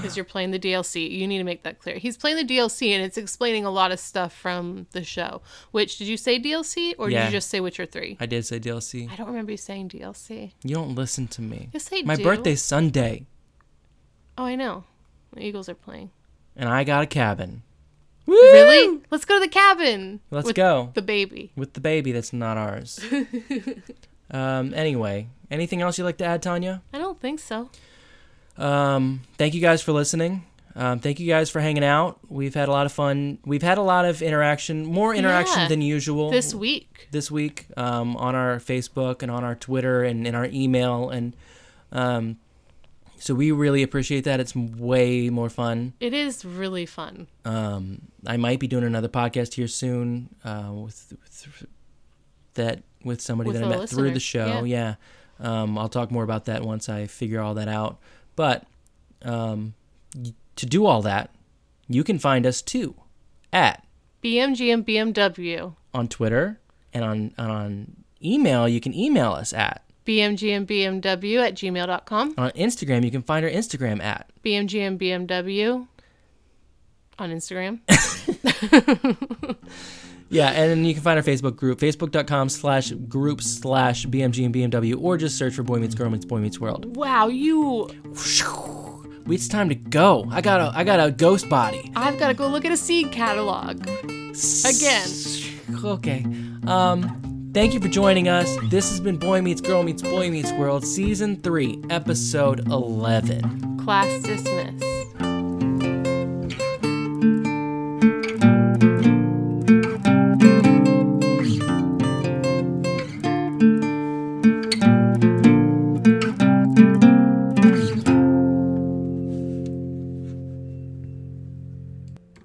Because you're playing the DLC. You need to make that clear. He's playing the DLC and it's explaining a lot of stuff from the show. Which, did you say DLC or did you just say Witcher 3? I did say DLC. I don't remember you saying DLC. You don't listen to me. Yes, I My do. birthday's Sunday, Oh, I know. The Eagles are playing. and I got a cabin. Really? Let's go to the cabin. Let's with go. The baby. With the baby that's not ours. um, anyway, anything else you'd like to add, Tanya? I don't think so. Um, thank you guys for listening. Um, thank you guys for hanging out. We've had a lot of fun. We've had a lot of interaction, more interaction Yeah. than usual This week. this week um, on our Facebook and on our Twitter and in our email. And um, so we really appreciate that. It's way more fun. It is really fun. Um, I might be doing another podcast here soon uh, with, with that with somebody With that I met through the show. Yeah, Um, I'll talk more about that once I figure all that out. But um, to do all that, you can find us too at BMG and BMW. on Twitter and on on email. You can email us at BMG and BMW at gmail.com. on Instagram. You can find our Instagram at BMG and BMW on Instagram. Yeah, and then you can find our Facebook group, facebook.com slash group slash BMG and BMW, or just search for Boy Meets Girl Meets Boy Meets World. wow, you. It's time to go. I got a I got a ghost body. I've got to go look at a seed catalog. Again. Okay. Um thank you for joining us. This has been Boy Meets Girl Meets Boy Meets World, season 3, episode 11. Class dismissed.